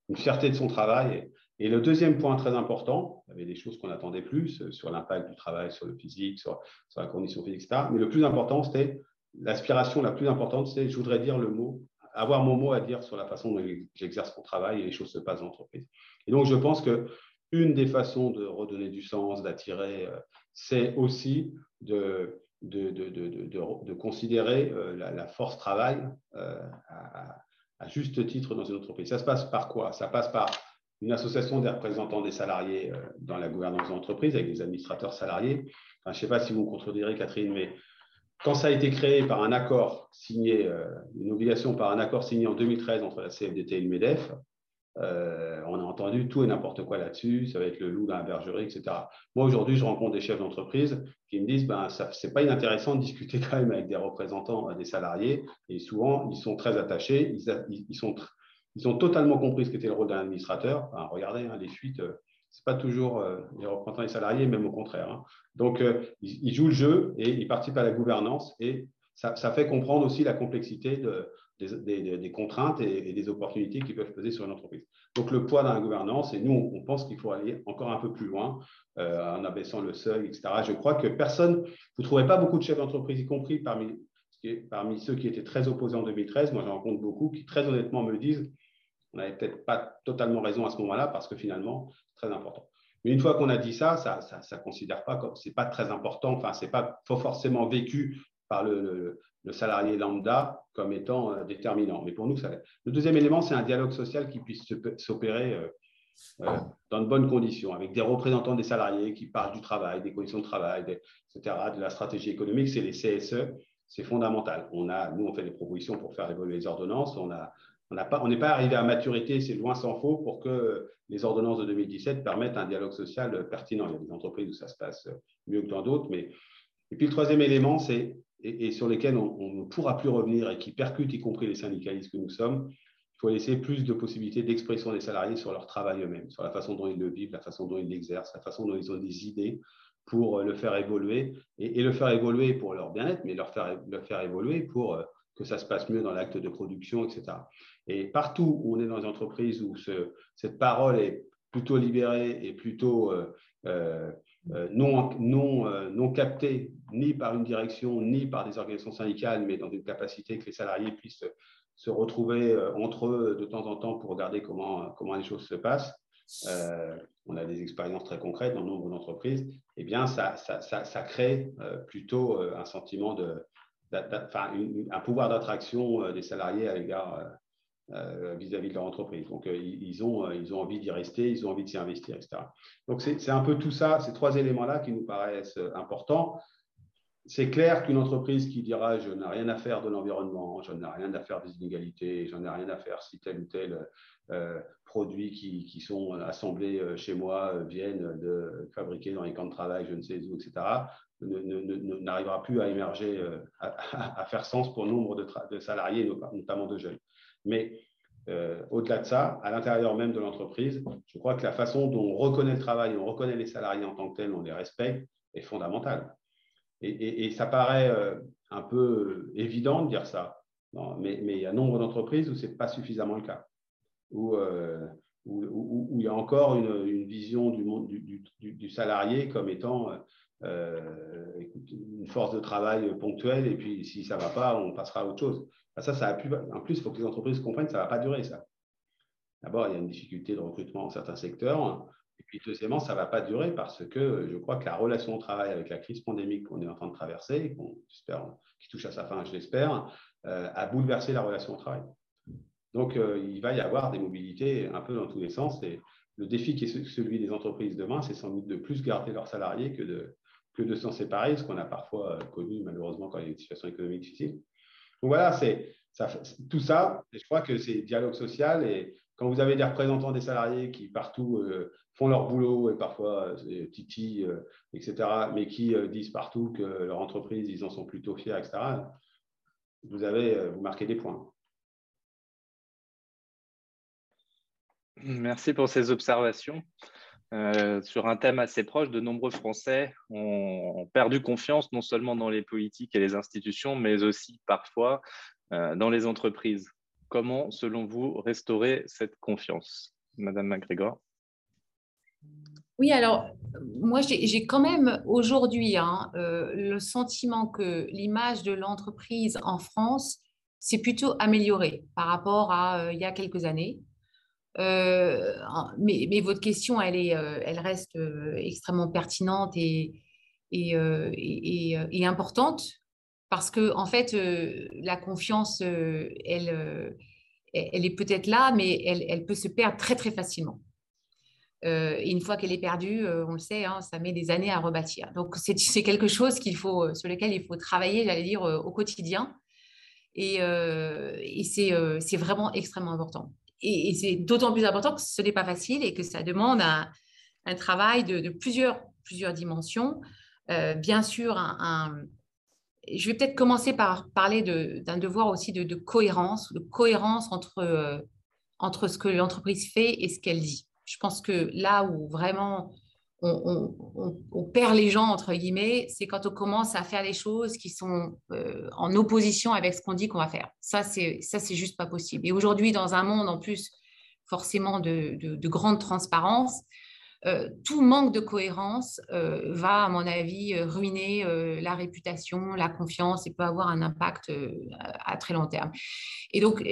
Une fierté de son travail. Et le deuxième point très important, il y avait des choses qu'on attendait plus sur l'impact du travail, sur le physique, sur la condition physique, etc. Mais le plus important, c'était l'aspiration la plus importante, c'est je voudrais dire le mot avoir mon mot à dire sur la façon dont j'exerce mon travail et les choses se passent dans l'entreprise. Et donc, je pense que une des façons de redonner du sens, d'attirer, c'est aussi de, de, de, considérer la, force travail à, à, juste titre dans une entreprise. Ça se passe par quoi? Ça passe par une association des représentants des salariés dans la gouvernance de l'entreprise avec des administrateurs salariés. je ne sais pas si vous me contredirez, Catherine, mais quand ça a été créé par un accord signé, euh, une obligation par un accord signé en 2013 entre la CFDT et le MEDEF, euh, on a entendu tout et n'importe quoi là-dessus, ça va être le loup dans la bergerie, etc. Moi, aujourd'hui, je rencontre des chefs d'entreprise qui me disent ben, ce n'est pas inintéressant de discuter quand même avec des représentants euh, des salariés, et souvent, ils sont très attachés, ils, sont, ils ont totalement compris ce qu'était le rôle d'un administrateur. regardez, hein, les suites, c'est pas toujours euh, les représentants des salariés, même au contraire. Hein. Donc, euh, ils, jouent le jeu et ils participent à la gouvernance et ça, fait comprendre aussi la complexité de, des, contraintes et, des opportunités qui peuvent peser sur une entreprise. Donc, le poids dans la gouvernance, et nous, on, pense qu'il faut aller encore un peu plus loin euh, en abaissant le seuil, etc. Je crois que personne, vous ne trouverez pas beaucoup de chefs d'entreprise, y compris parmi ceux qui étaient très opposés en 2013. Moi, j'en rencontre beaucoup qui, très honnêtement, me disent on n'avait peut-être pas totalement raison à ce moment-là parce que finalement, c'est très important. Mais une fois qu'on a dit ça, ça ne considère pas comme c'est pas très important. Enfin, c'est pas forcément vécu par le, salarié lambda comme étant euh, déterminant. Mais pour nous, ça. Le deuxième élément, c'est un dialogue social qui puisse s'opérer euh, euh, dans de bonnes conditions, avec des représentants des salariés qui parlent du travail, des conditions de travail, etc., de la stratégie économique. C'est les CSE. C'est fondamental. On a, nous, on fait des propositions pour faire évoluer les ordonnances. On a on n'est pas, arrivé à maturité, c'est loin s'en faut, pour que les ordonnances de 2017 permettent un dialogue social pertinent. Il y a des entreprises où ça se passe mieux que dans d'autres. Mais... Et puis le troisième élément, c'est, et, sur lesquels on, ne pourra plus revenir et qui percute y compris les syndicalistes que nous sommes, il faut laisser plus de possibilités d'expression des salariés sur leur travail eux-mêmes, sur la façon dont ils le vivent, la façon dont ils l'exercent, la façon dont ils ont des idées pour le faire évoluer, et, le faire évoluer pour leur bien-être, mais leur le faire évoluer pour que ça se passe mieux dans l'acte de production, etc. Et partout où on est dans une entreprise où cette parole est plutôt libérée et plutôt euh, euh, euh, non, non, non captée ni par une direction ni par des organisations syndicales, mais dans une capacité que les salariés puissent se retrouver entre eux de temps en temps pour regarder comment, comment les choses se passent. on a des expériences très concrètes dans nombre d'entreprises, eh bien, ça, ça, ça, crée plutôt un sentiment de, un pouvoir d'attraction des salariés l'égard euh, vis-à-vis de leur entreprise. Donc, euh, ils, ont, euh, ils ont envie d'y rester, ils ont envie de s'y investir, etc. Donc, c'est un peu tout ça, ces trois éléments-là qui nous paraissent importants. C'est clair qu'une entreprise qui dira je n'ai rien à faire de l'environnement, je n'ai rien à faire des inégalités, je n'ai rien à faire si tel ou tel produit qui, sont assemblés chez moi viennent de fabriquer dans les camps de travail, je ne sais où, etc., n'arrivera plus à émerger, à, faire sens pour nombre de, salariés, notamment de jeunes. Mais euh, au-delà de ça, à l'intérieur même de l'entreprise, je crois que la façon dont on reconnaît le travail, on reconnaît les salariés en tant que tels, on les respecte, est fondamentale. Et, ça paraît euh, un peu évident de dire ça, mais, il y a nombre d'entreprises où ce n'est pas suffisamment le cas, où, euh, il y a encore une, vision du, salarié comme étant une force de travail ponctuelle, et puis si ça ne va pas, on passera à autre chose. Ça, ça a pu... En plus, il faut que les entreprises comprennent que ça ne va pas durer, ça. D'abord, il y a une difficulté de recrutement dans certains secteurs. Et puis, deuxièmement, ça ne va pas durer parce que je crois que la relation au travail avec la crise pandémique qu'on est en train de traverser, qui touche à sa fin, je l'espère, euh, a bouleversé la relation au travail. Donc, euh, il va y avoir des mobilités un peu dans tous les sens. Et le défi qui est celui des entreprises demain, c'est sans doute de plus garder leurs salariés que de, s'en séparer, ce qu'on a parfois euh, connu malheureusement quand il y a une situation économique difficile. Donc voilà, tout ça. je crois que c'est dialogue social. Et quand vous avez des représentants des salariés qui partout euh, font leur boulot et parfois euh, titi, euh, etc., mais qui disent partout que leur entreprise, ils en sont plutôt fiers, etc., vous avez, vous marquez des points.
Merci pour ces observations. sur un thème assez proche, de nombreux Français ont, perdu confiance non seulement dans les politiques et les institutions, mais aussi parfois euh, dans les entreprises. Comment, selon vous, restaurer cette confiance Madame MacGregor
oui, alors moi j'ai quand même aujourd'hui hein, euh, le sentiment que l'image de l'entreprise en France s'est plutôt améliorée par rapport à euh, il y a quelques années. mais, mais, votre question, elle, est, elle reste extrêmement pertinente et, importante parce que en fait, la confiance, elle, elle est peut-être là, mais elle, elle, peut se perdre très très facilement. Euh, et une fois qu'elle est perdue, euh, on le sait, hein, ça met des années à rebâtir. Donc, c'est (laughs) quelque chose euh, sur lequel il faut travailler, j'allais dire, au quotidien. Et, c'est vraiment extrêmement important. Et, c'est d'autant plus important que ce n'est pas facile et que ça demande un, un travail de, plusieurs, dimensions. bien sûr, un, je vais peut-être commencer par parler d'un devoir aussi de, cohérence, de cohérence entre, entre ce que l'entreprise fait et ce qu'elle dit. Je pense que là où vraiment on, perd les gens, entre guillemets, c'est quand on commence à faire les choses qui sont euh, en opposition avec ce qu'on dit qu'on va faire. Ça, c'est juste pas possible. Et aujourd'hui, dans un monde en plus forcément de, de grande transparence, euh, tout manque de cohérence euh, va, à mon avis, euh, ruiner la réputation, la confiance et peut avoir un impact à, très long terme. Et donc,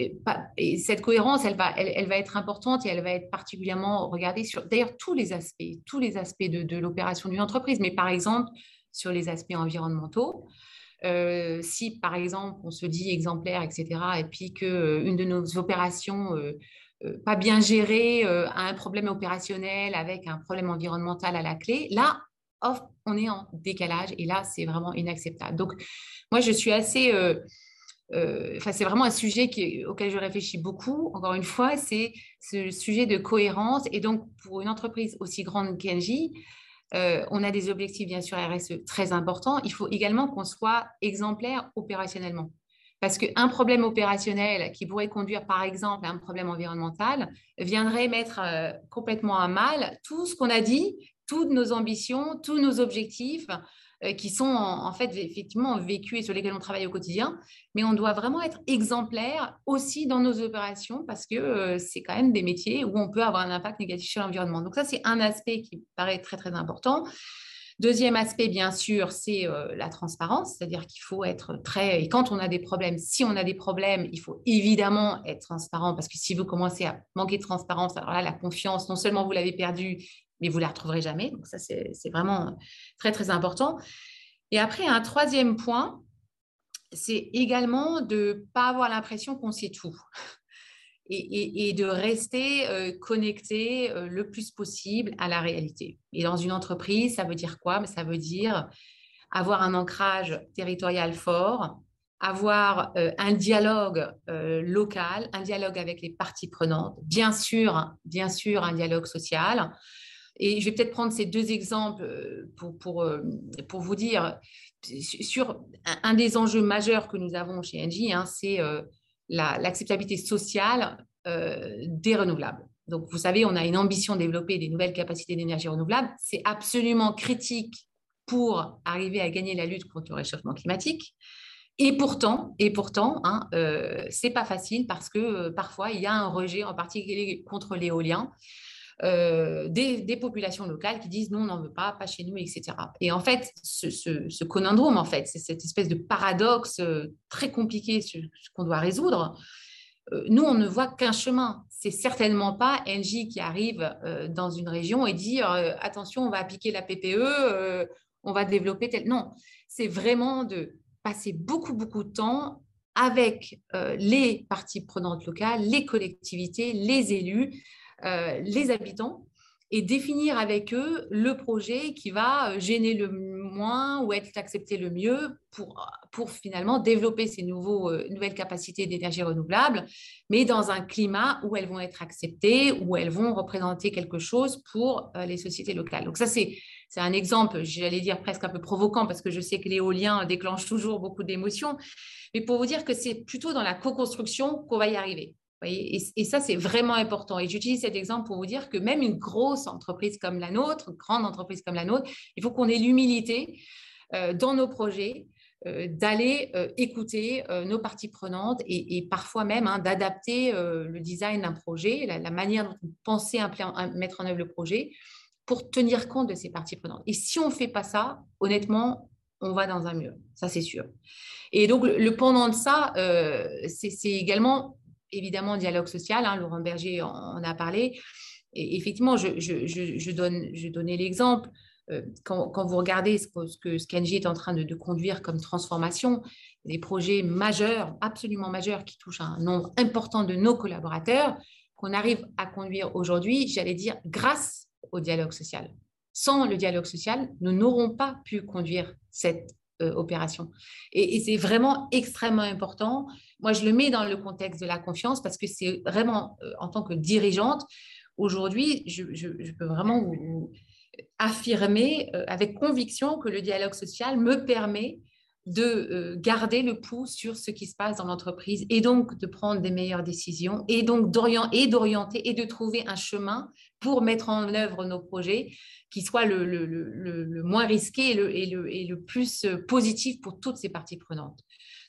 cette cohérence, elle va, elle, va être importante et elle va être particulièrement regardée sur, d'ailleurs, tous les aspects, tous les aspects de, l'opération d'une entreprise, mais par exemple, sur les aspects environnementaux. si par exemple on se dit exemplaire, etc., et puis qu'une de nos opérations euh, pas bien géré, euh, un problème opérationnel avec un problème environnemental à la clé, là, on est en décalage et là, c'est vraiment inacceptable. Donc, moi, je suis assez... Euh, enfin, c'est vraiment un sujet auquel je réfléchis beaucoup. Encore une fois, c'est ce sujet de cohérence. Et donc, pour une entreprise aussi grande qu'Engie, on a des objectifs, bien sûr, RSE très importants. Il faut également qu'on soit exemplaire opérationnellement. Parce qu'un problème opérationnel qui pourrait conduire, par exemple, à un problème environnemental viendrait mettre euh, complètement à mal tout ce qu'on a dit, toutes nos ambitions, tous nos objectifs euh, qui sont en, fait effectivement vécus et sur lesquels on travaille au quotidien. Mais on doit vraiment être exemplaire aussi dans nos opérations parce que euh, c'est quand même des métiers où on peut avoir un impact négatif sur l'environnement. Donc ça, c'est un aspect qui paraît très, très important. Deuxième aspect, bien sûr, c'est euh, la transparence, c'est-à-dire qu'il faut être très... Et quand on a des problèmes, si on a des problèmes, il faut évidemment être transparent parce que si vous commencez à manquer de transparence, alors là, la confiance, non seulement vous l'avez perdue, mais vous ne la retrouverez jamais. Donc ça, c'est vraiment très, très important. Et après, un troisième point, c'est également de ne pas avoir l'impression qu'on sait tout et, de rester euh, connecté euh, le plus possible à la réalité. Et dans une entreprise, ça veut dire quoi? Ça veut dire avoir un ancrage territorial fort, avoir euh, un dialogue local, un dialogue avec les parties prenantes, bien sûr, bien sûr, un dialogue social. Et je vais peut-être prendre ces deux exemples pour, pour, pour vous dire sur un, des enjeux majeurs que nous avons chez Engie, hein, c'est l'acceptabilité sociale euh, des renouvelables. Donc, vous savez, on a une ambition de développer des nouvelles capacités d'énergie renouvelable. C'est absolument critique pour arriver à gagner la lutte contre le réchauffement climatique. Et pourtant, et pourtant, hein, euh, c'est pas facile parce que euh, parfois il y a un rejet, en particulier contre l'éolien, euh, des, populations locales qui disent non, on n'en veut pas, pas chez nous, etc. Et en fait, ce, ce, conundrum, en fait, c'est cette espèce de paradoxe euh, très compliqué qu'on doit résoudre. Euh, nous, on ne voit qu'un chemin. C'est certainement pas Engie qui arrive dans une région et dire attention, on va appliquer la PPE, on va développer tel. Non, c'est vraiment de passer beaucoup, beaucoup de temps avec les parties prenantes locales, les collectivités, les élus, les habitants et définir avec eux le projet qui va euh, gêner le moins ou être accepté le mieux pour, pour finalement développer ces nouveaux, euh, nouvelles capacités d'énergie renouvelable, mais dans un climat où elles vont être acceptées, où elles vont représenter quelque chose pour les sociétés locales. Donc ça, c'est, c'est un exemple, j'allais dire presque un peu provoquant, parce que je sais que l'éolien déclenche toujours beaucoup d'émotions, mais pour vous dire que c'est plutôt dans la co-construction qu'on va y arriver et, ça, c'est vraiment important. Et j'utilise cet exemple pour vous dire que même une grosse entreprise comme la nôtre, une grande entreprise comme la nôtre, il faut qu'on ait l'humilité euh, dans nos projets euh, d'aller euh, écouter nos parties prenantes et, parfois même hein, d'adapter le design d'un projet, la, manière dont on pensait mettre en œuvre le projet pour tenir compte de ces parties prenantes. Et si on ne fait pas ça, honnêtement, on va dans un mur, ça c'est sûr. Et donc le pendant de ça, c'est également évidemment dialogue social, hein, Laurent Berger en, a parlé. Et effectivement, je, donnais l'exemple. Euh, quand, vous regardez ce que, ce est en train de, conduire comme transformation, des projets majeurs, absolument majeurs, qui touchent un nombre important de nos collaborateurs, qu'on arrive à conduire aujourd'hui, j'allais dire, grâce au dialogue social. Sans le dialogue social, nous n'aurons pas pu conduire cette euh, opération. Et, c'est vraiment extrêmement important. Moi, je le mets dans le contexte de la confiance parce que c'est vraiment, euh, en tant que dirigeante, aujourd'hui, je, peux vraiment vous, affirmer euh, avec conviction que le dialogue social me permet de garder le pouls sur ce qui se passe dans l'entreprise et donc de prendre des meilleures décisions et donc d'orienter et de trouver un chemin pour mettre en œuvre nos projets qui soit le, moins risqué et le, plus euh, positif pour toutes ces parties prenantes.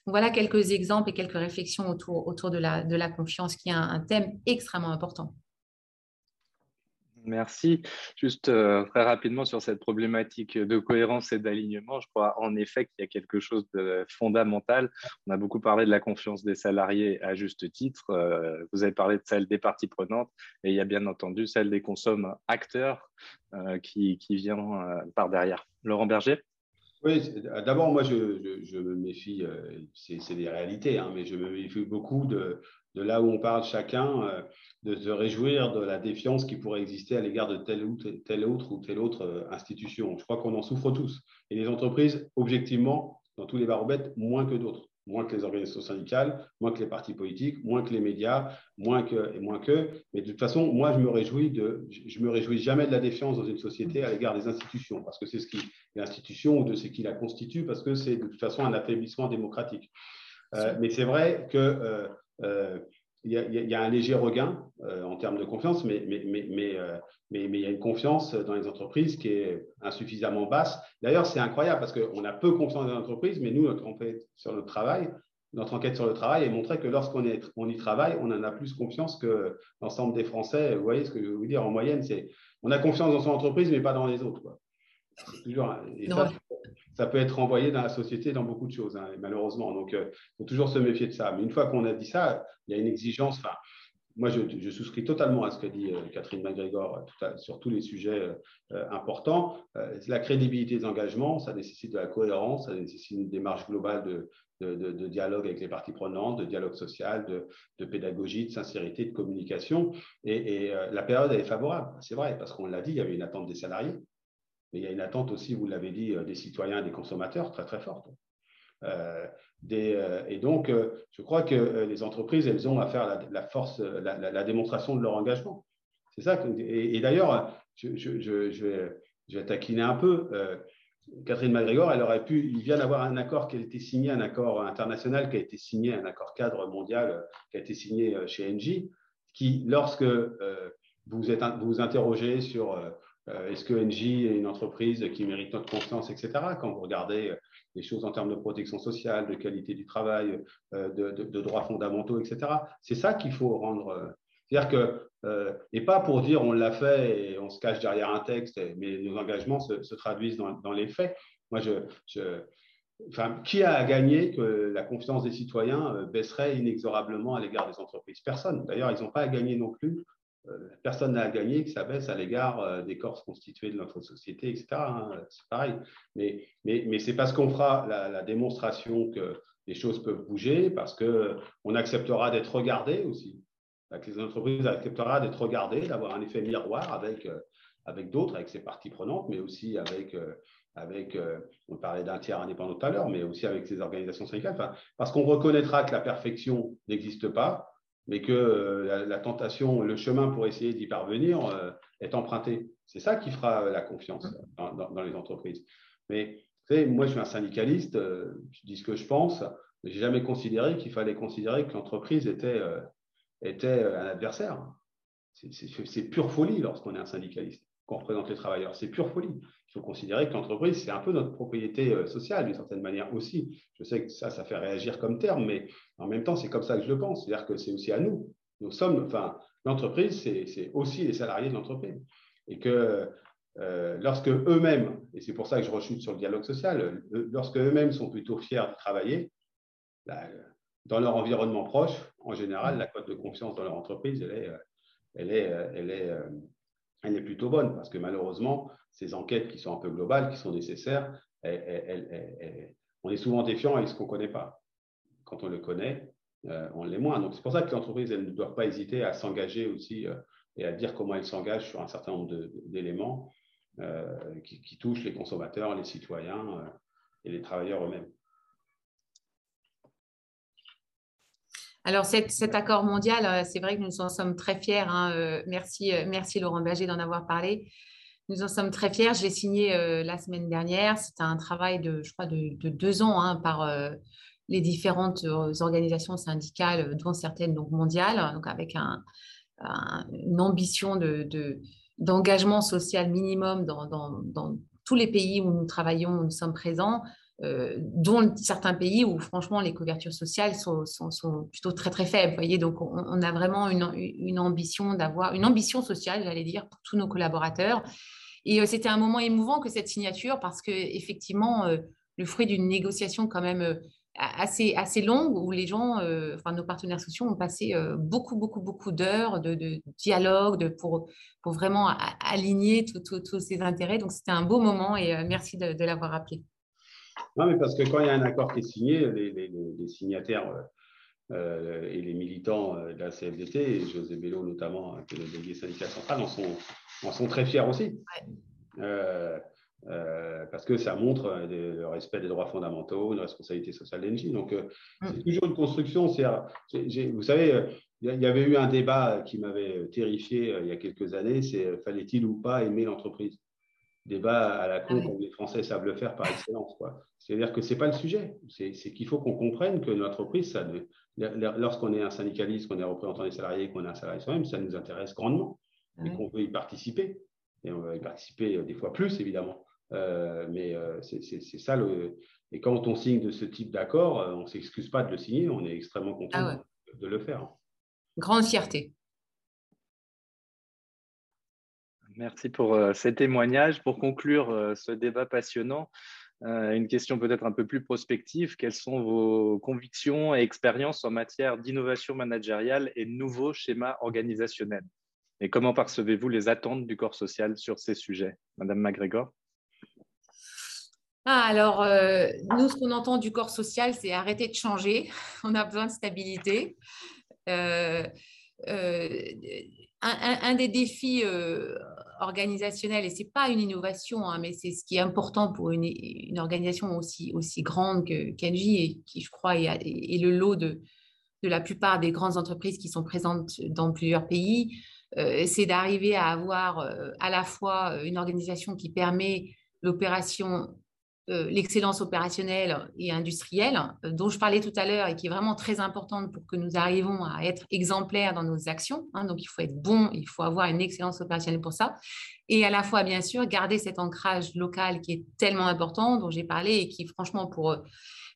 Voilà quelques exemples et quelques réflexions autour, de la confiance, qui est un thème extrêmement important.
Merci. Juste euh, très rapidement sur cette problématique de cohérence et d'alignement, je crois en effet qu'il y a quelque chose de fondamental. On a beaucoup parlé de la confiance des salariés à juste titre. Euh, vous avez parlé de celle des parties prenantes et il y a bien entendu celle des consommateurs acteurs euh, qui, qui, vient par derrière. Laurent Berger?
Oui, d'abord, moi, je, me méfie, c'est des réalités, hein, mais je me méfie beaucoup de, de là où on parle chacun, euh, de se réjouir de la défiance qui pourrait exister à l'égard de telle ou telle autre ou telle autre euh, institution. Je crois qu'on en souffre tous. Et les entreprises, objectivement, dans tous les baromètres, moins que d'autres. Moins que les organisations syndicales, moins que les partis politiques, moins que les médias, moins que et moins que. Mais de toute façon, moi, je me réjouis de, je me réjouis jamais de la défiance dans une société à l'égard des institutions, parce que c'est ce qui l'institution ou de ce qui la constitue, parce que c'est de toute façon un affaiblissement démocratique. Euh, mais c'est vrai que euh, il y, a un léger regain euh, en termes de confiance, euh, mais, il y a une confiance dans les entreprises qui est insuffisamment basse. D'ailleurs, c'est incroyable parce qu'on a peu confiance dans les entreprises, mais nous, notre enquête sur le travail, notre enquête sur le travail a montré que lorsqu'on on y travaille, on en a plus confiance que l'ensemble des Français. Vous voyez ce que je veux vous dire En moyenne, c'est on a confiance dans son entreprise, mais pas dans les autres. Toujours, ça peut être envoyé dans la société dans beaucoup de choses, hein, malheureusement. Donc, il euh, faut toujours se méfier de ça. Mais une fois qu'on a dit ça, il y a une exigence. Enfin, moi, je, souscris totalement à ce qu'a dit euh, Catherine McGregor euh, sur tous les sujets importants. la crédibilité des engagements, ça nécessite de la cohérence, ça nécessite une démarche globale de, de, dialogue avec les parties prenantes, de dialogue social, de, pédagogie, de sincérité, de communication. Et, et la période, elle est favorable, c'est vrai, parce qu'on l'a dit, il y avait une attente des salariés. Mais il y a une attente aussi, vous l'avez dit, euh, des citoyens et des consommateurs très très forte. Euh, euh, et donc, je crois que les entreprises, elles ont à faire la, force, la, démonstration de leur engagement. C'est ça. et, d'ailleurs, je, vais, taquiner un peu. Catherine McGregor, elle aurait pu, il vient d'avoir un accord qui a été signé, un accord international qui a été signé, un accord cadre mondial qui a été signé chez Engie, qui, lorsque vous, êtes, vous vous interrogez sur est-ce que NJ est une entreprise qui mérite notre confiance, etc. Quand vous regardez euh, les choses en termes de protection sociale, de qualité du travail, euh, de, droits fondamentaux, etc. C'est ça qu'il faut rendre. C'est-à-dire que, et pas pour dire on l'a fait et on se cache derrière un texte, mais nos engagements se, traduisent dans, les faits. Moi, je, enfin, qui a gagné que la confiance des citoyens baisserait inexorablement à l'égard des entreprises? Personne. D'ailleurs, ils n'ont pas à gagner non plus euh, personne n'a à gagner que ça baisse à l'égard euh, des corps constitués de notre société, etc. Hein, c'est pareil. Mais, c'est parce qu'on fera la, démonstration que les choses peuvent bouger, parce qu'on acceptera d'être regardé aussi. Que les entreprises acceptera d'être regardées, d'avoir un effet miroir avec, euh, d'autres, avec ses parties prenantes, mais aussi avec, on parlait d'un tiers indépendant tout à l'heure, mais aussi avec ses organisations syndicales. Parce qu'on reconnaîtra que la perfection n'existe pas, mais que euh, la, tentation, le chemin pour essayer d'y parvenir euh, est emprunté. C'est ça qui fera la confiance dans, les entreprises. Mais vous savez, moi, je suis un syndicaliste, euh, je dis ce que je pense, mais je n'ai jamais considéré qu'il fallait considérer que l'entreprise était, était un adversaire. C'est pure folie lorsqu'on est un syndicaliste, qu'on représente les travailleurs. C'est pure folie faut considérer que l'entreprise, c'est un peu notre propriété euh, sociale d'une certaine manière aussi. Je sais que ça, ça fait réagir comme terme, mais en même temps, c'est comme ça que je le pense. C'est-à-dire que c'est aussi à nous. Nous sommes, enfin, l'entreprise, c'est aussi les salariés de l'entreprise. Et que euh, lorsque eux-mêmes, et c'est pour ça que je rechute sur le dialogue social, euh, lorsque eux-mêmes sont plutôt fiers de travailler, dans leur environnement proche, en général, la cote de confiance dans leur entreprise, elle est, elle est, elle est, elle est plutôt bonne parce que malheureusement, ces enquêtes qui sont un peu globales, qui sont nécessaires, on est souvent défiant avec ce qu'on ne connaît pas. Quand on le connaît, euh, on l'est moins. Donc c'est pour ça que l'entreprise ne doit pas hésiter à s'engager aussi euh, et à dire comment elle s'engage sur un certain nombre d'éléments euh, qui, touchent les consommateurs, les citoyens et les travailleurs eux-mêmes.
Alors, cet, accord mondial, c'est vrai que nous en sommes très fiers. Hein, merci, merci Laurent Berger d'en avoir parlé. Nous en sommes très fiers. Je l'ai signé la semaine dernière. C'est un travail de, je crois, de, deux ans hein, par les différentes euh, organisations syndicales, dont certaines donc mondiales, donc avec une ambition d'engagement de, social minimum dans, tous les pays où nous travaillons, où nous sommes présents, euh, dont certains pays où franchement les couvertures sociales sont, plutôt très très faibles. Voyez, donc on, a vraiment une, ambition d'avoir une ambition sociale, j'allais dire, pour tous nos collaborateurs. Et euh, c'était un moment émouvant que cette signature parce que effectivement, le fruit d'une négociation quand même assez, assez longue où les gens, euh, nos partenaires sociaux ont passé euh, beaucoup, beaucoup, beaucoup d'heures de, dialogue pour, pour vraiment aligner tous ces intérêts. Donc c'était un beau moment et euh, merci de, l'avoir rappelé.
Non, mais parce que quand il y a un accord qui est signé, les, signataires et les militants de la CFDT, José Bello notamment, qui est le délégué syndical central, en sont, en sont très fiers aussi. Euh, parce que ça montre euh, le respect des droits fondamentaux, une responsabilité sociale d'Engie. Donc, euh, mm. c'est toujours une construction. vous savez, il y avait eu un débat qui m'avait terrifié il y a quelques années, c'est fallait-il ou pas aimer l'entreprise? Débat à la con, ah comme les Français savent le faire par excellence. C'est-à-dire que ce n'est pas le sujet. C'est qu'il faut qu'on comprenne que l'entreprise, lorsqu'on est un syndicaliste, qu'on est représentant des salariés, qu'on est un salarié soi-même, ça nous intéresse grandement et qu'on veut y participer. Et on va y participer des fois plus, évidemment. Euh, mais euh, c'est ça le. Et quand on signe de ce type d'accord, euh, on ne s'excuse pas de le signer, on est extrêmement content ah de, le faire.
Grande fierté.
Merci pour ces témoignages. Pour conclure ce débat passionnant, une question peut-être un peu plus prospective. Quelles sont vos convictions et expériences en matière d'innovation managériale et nouveaux schémas organisationnels? Et comment percevez-vous les attentes du corps social sur ces sujets Madame MacGregor?
Ah, alors, euh, nous, ce qu'on entend du corps social, c'est arrêter de changer. (laughs) On a besoin de stabilité. Euh, euh, un, des défis organisationnels, et ce n'est pas une innovation, hein, mais c'est ce qui est important pour une, organisation aussi, grande que et qui, je crois, est, le lot de, de, la plupart des grandes entreprises qui sont présentes dans plusieurs pays, c'est d'arriver à avoir à la fois une organisation qui permet l'opération euh, l'excellence opérationnelle et industrielle, euh, dont je parlais tout à l'heure et qui est vraiment très importante pour que nous arrivions à être exemplaires dans nos actions. Hein. donc, il faut être bon, il faut avoir une excellence opérationnelle pour ça. Et à la fois, bien sûr, garder cet ancrage local qui est tellement important, dont j'ai parlé et qui, franchement, pour, euh,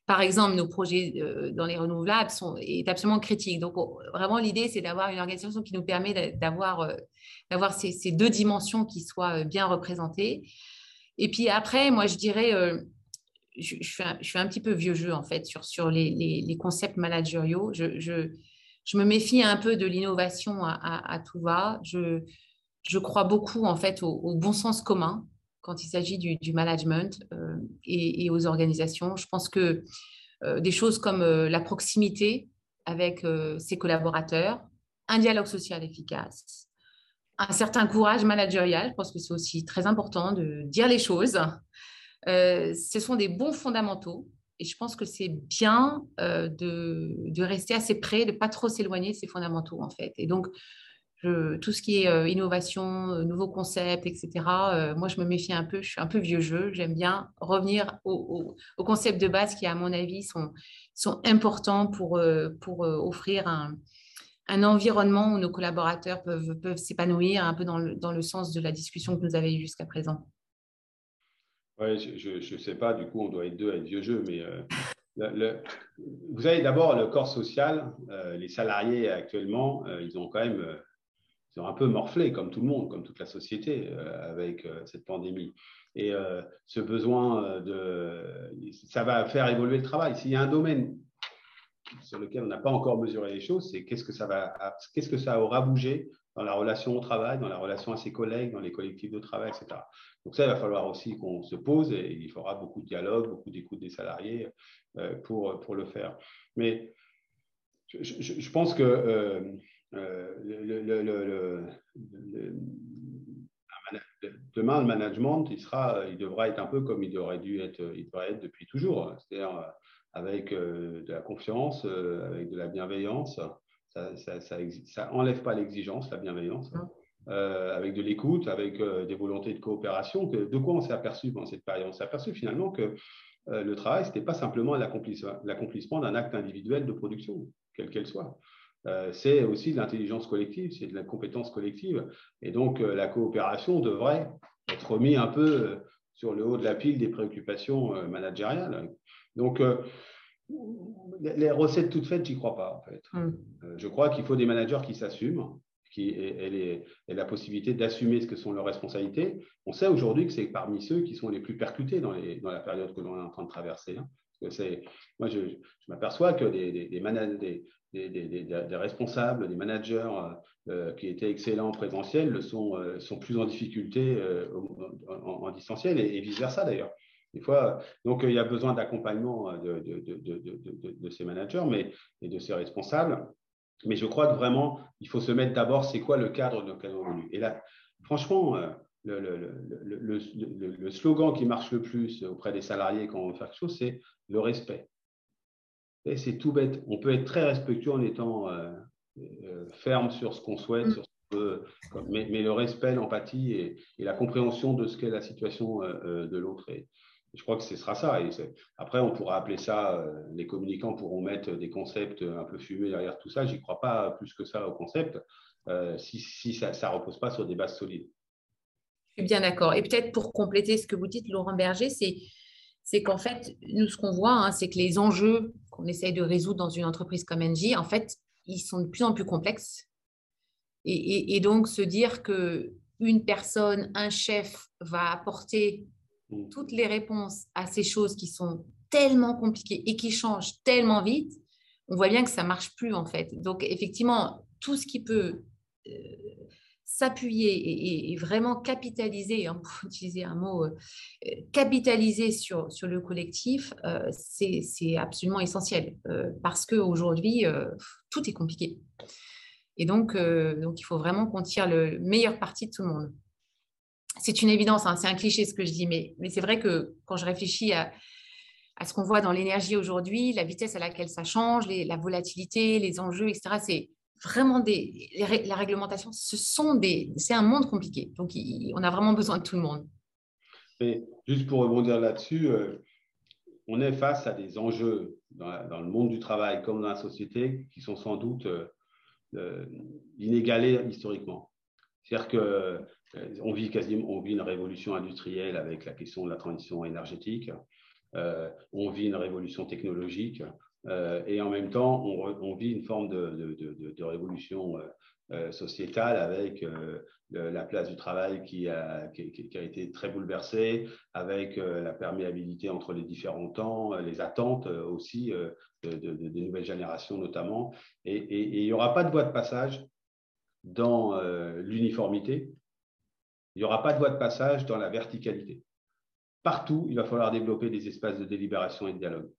par exemple, nos projets dans les renouvelables sont, est absolument critique. Donc, vraiment, l'idée, c'est d'avoir une organisation qui nous permet d'avoir d'avoir ces, deux dimensions qui soient bien représentées. Et puis après, moi, je dirais, euh, je, suis un, petit peu vieux jeu, en fait, sur, sur les, les, concepts managériaux. Je, je, me méfie un peu de l'innovation à, à, tout va. Je, je crois beaucoup, en fait, au, bon sens commun quand il s'agit du, management euh, et, aux organisations. Je pense que euh, des choses comme la proximité avec ses collaborateurs, un dialogue social efficace, un certain courage managérial. Je pense que c'est aussi très important de dire les choses. Euh, ce sont des bons fondamentaux. Et je pense que c'est bien euh, de, rester assez près, de ne pas trop s'éloigner de ces fondamentaux, en fait. Et donc, tout ce qui est euh, innovation, nouveaux concepts, etc., moi, je me méfie un peu. Je suis un peu vieux jeu. J'aime bien revenir aux concepts de base qui, à mon avis, sont, sont importants pour, pour offrir un, un environnement où nos collaborateurs peuvent, peuvent s'épanouir un peu dans le, dans le, sens de la discussion que nous avions jusqu'à présent.
Oui, je ne sais pas, du coup, on doit être deux à être vieux jeu, mais euh, vous avez d'abord le corps social, euh, les salariés actuellement, euh, ils ont quand même un peu morflé, comme tout le monde, comme toute la société, avec cette pandémie. Et ce besoin de. Ça va faire évoluer le travail. S'il y a un domaine sur lequel on n'a pas encore mesuré les choses, c'est qu'est-ce que ça va, qu'est-ce que ça aura bougé dans la relation au travail, dans la relation à ses collègues, dans les collectifs de travail, etc. Donc ça, il va falloir aussi qu'on se pose et il faudra beaucoup de dialogue, beaucoup d'écoute des salariés euh, pour, pour le faire. Mais je, pense que euh, euh, le, demain, le management, il, sera, il devra être un peu comme il aurait dû être, il devrait être depuis toujours, c'est-à-dire avec de la confiance, avec de la bienveillance, ça n'enlève pas l'exigence, la bienveillance, euh, avec de l'écoute, avec euh, des volontés de coopération. de quoi on s'est aperçu pendant cette période? On s'est aperçu finalement que euh, le travail, ce n'était pas simplement l'accomplissement d'un acte individuel de production, quelle qu'elle soit. C'est aussi de l'intelligence collective, c'est de la compétence collective. Et donc, la coopération devrait être remise un peu sur le haut de la pile des préoccupations managériales. Donc, les recettes toutes faites, j'y crois pas en fait. Euh, je crois qu'il faut des managers qui s'assument, qui aient, la possibilité d'assumer ce que sont leurs responsabilités. On sait aujourd'hui que c'est parmi ceux qui sont les plus percutés dans, la période que l'on est en train de traverser. Moi, je, m'aperçois que des, des, responsables, des managers euh, qui étaient excellents en présentiel le sont, euh, sont plus en difficulté en, distanciel et vice-versa d'ailleurs fois, donc il y a besoin d'accompagnement de, de, ces managers mais, et de ces responsables. Mais je crois que vraiment, il faut se mettre d'abord, c'est quoi le cadre dans lequel on Et là, franchement, euh, le, le, le, slogan qui marche le plus auprès des salariés quand on veut faire quelque chose, c'est le respect. Et c'est tout bête. On peut être très respectueux en étant euh, euh, ferme sur ce qu'on souhaite, mm. sur ce veut, mais, mais, le respect, l'empathie et, et, la compréhension de ce qu'est la situation de l'autre. Et, je crois que ce sera ça. Et après, on pourra appeler ça, euh, les communicants pourront mettre des concepts un peu fumés derrière tout ça. J'y crois pas plus que ça au concept, euh, si, ça ne repose pas sur des bases solides.
Suis bien d'accord. Et peut-être pour compléter ce que vous dites, Laurent Berger, c'est c'est qu'en fait, nous, ce qu'on voit, hein, c'est que les enjeux qu'on essaye de résoudre dans une entreprise comme Engie, en fait, ils sont de plus en plus complexes. Et, et donc, se dire que une personne, un chef va apporter Mm. toutes les réponses à ces choses qui sont tellement compliquées et qui changent tellement vite, on voit bien que ça marche plus en fait. Donc effectivement, tout ce qui peut euh, s'appuyer et, vraiment capitaliser, hein, (laughs) pour utiliser un mot, euh, capitaliser sur, sur le collectif, euh, c'est absolument essentiel parce qu'aujourd'hui, tout est compliqué. Et donc, donc, il faut vraiment qu'on tire le meilleur parti de tout le monde c'est une évidence, hein, c'est un cliché ce que je dis, mais, mais c'est vrai que quand je réfléchis à, ce qu'on voit dans l'énergie aujourd'hui, la vitesse à laquelle ça change, la volatilité, les enjeux, etc., c'est vraiment des. la réglementation, ce sont des. C'est un monde compliqué. Donc, on a vraiment besoin de tout le monde.
Mais juste pour rebondir là-dessus, euh, on est face à des enjeux dans, le monde du travail comme dans la société qui sont sans doute euh, euh, inégalés historiquement. C'est-à-dire que on vit quasiment, on vit une révolution industrielle avec la question de la transition énergétique. On vit une révolution technologique et en même temps, on, vit une forme de, révolution sociétale avec la place du travail qui a, été très bouleversée, avec la perméabilité entre les différents temps, les attentes aussi des nouvelles générations notamment. Et, il n'y aura pas de voie de passage dans l'uniformité, il n'y aura pas de voie de passage dans la verticalité. Partout, il va falloir développer des espaces de délibération et de dialogue.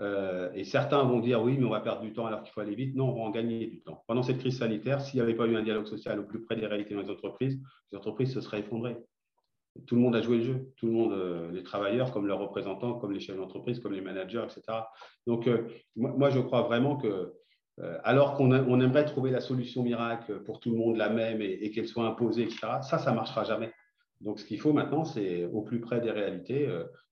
Euh, et certains vont dire oui, mais on va perdre du temps alors qu'il faut aller vite. Non, on va en gagner du temps. Pendant cette crise sanitaire, s'il n'y avait pas eu un dialogue social au plus près des réalités dans les entreprises, les entreprises se seraient effondrées. Tout le monde a joué le jeu, tout le monde, euh, les travailleurs comme leurs représentants, comme les chefs d'entreprise, comme les managers, etc. Donc, euh, moi, je crois vraiment que alors qu'on aimerait trouver la solution miracle pour tout le monde la même et, qu'elle soit imposée, etc., ça, ça ne marchera jamais. Donc, ce qu'il faut maintenant, c'est au plus près des réalités,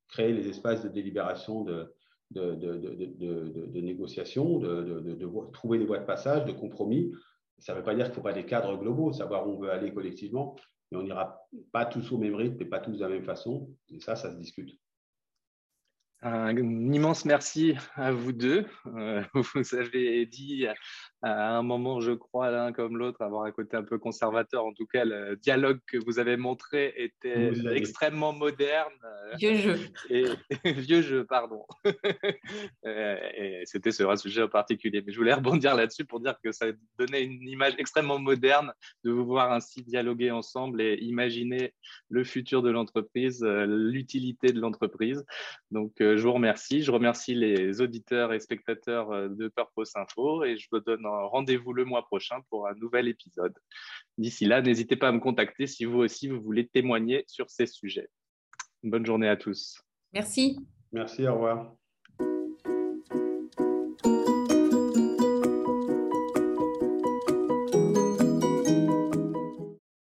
créer les espaces de délibération, de, de, négociation, de, trouver des voies de passage, de compromis. Ça ne veut pas dire qu'il ne faut pas des cadres globaux, savoir où on veut aller collectivement, mais on n'ira pas tous au même rythme et pas tous de la même façon. Et ça, ça se discute.
Un immense merci à vous deux. Euh, (laughs) vous avez dit à un moment, je crois, l'un comme l'autre, avoir un côté un peu conservateur. En tout cas, le dialogue que vous avez montré était extrêmement moderne.
Euh, vieux jeu. (laughs)
Et, (laughs) vieux jeu, pardon. Euh, et c'était sur un sujet en particulier. Mais je voulais rebondir là-dessus pour dire que ça donnait une image extrêmement moderne de vous voir ainsi dialoguer ensemble et imaginer le futur de l'entreprise, l'utilité de l'entreprise. Donc, je vous remercie. Je remercie les auditeurs et spectateurs de Purpose Info et je vous donne rendez-vous le mois prochain pour un nouvel épisode. D'ici là, n'hésitez pas à me contacter si vous aussi vous voulez témoigner sur ces sujets. Bonne journée à tous.
Merci.
Merci, au revoir.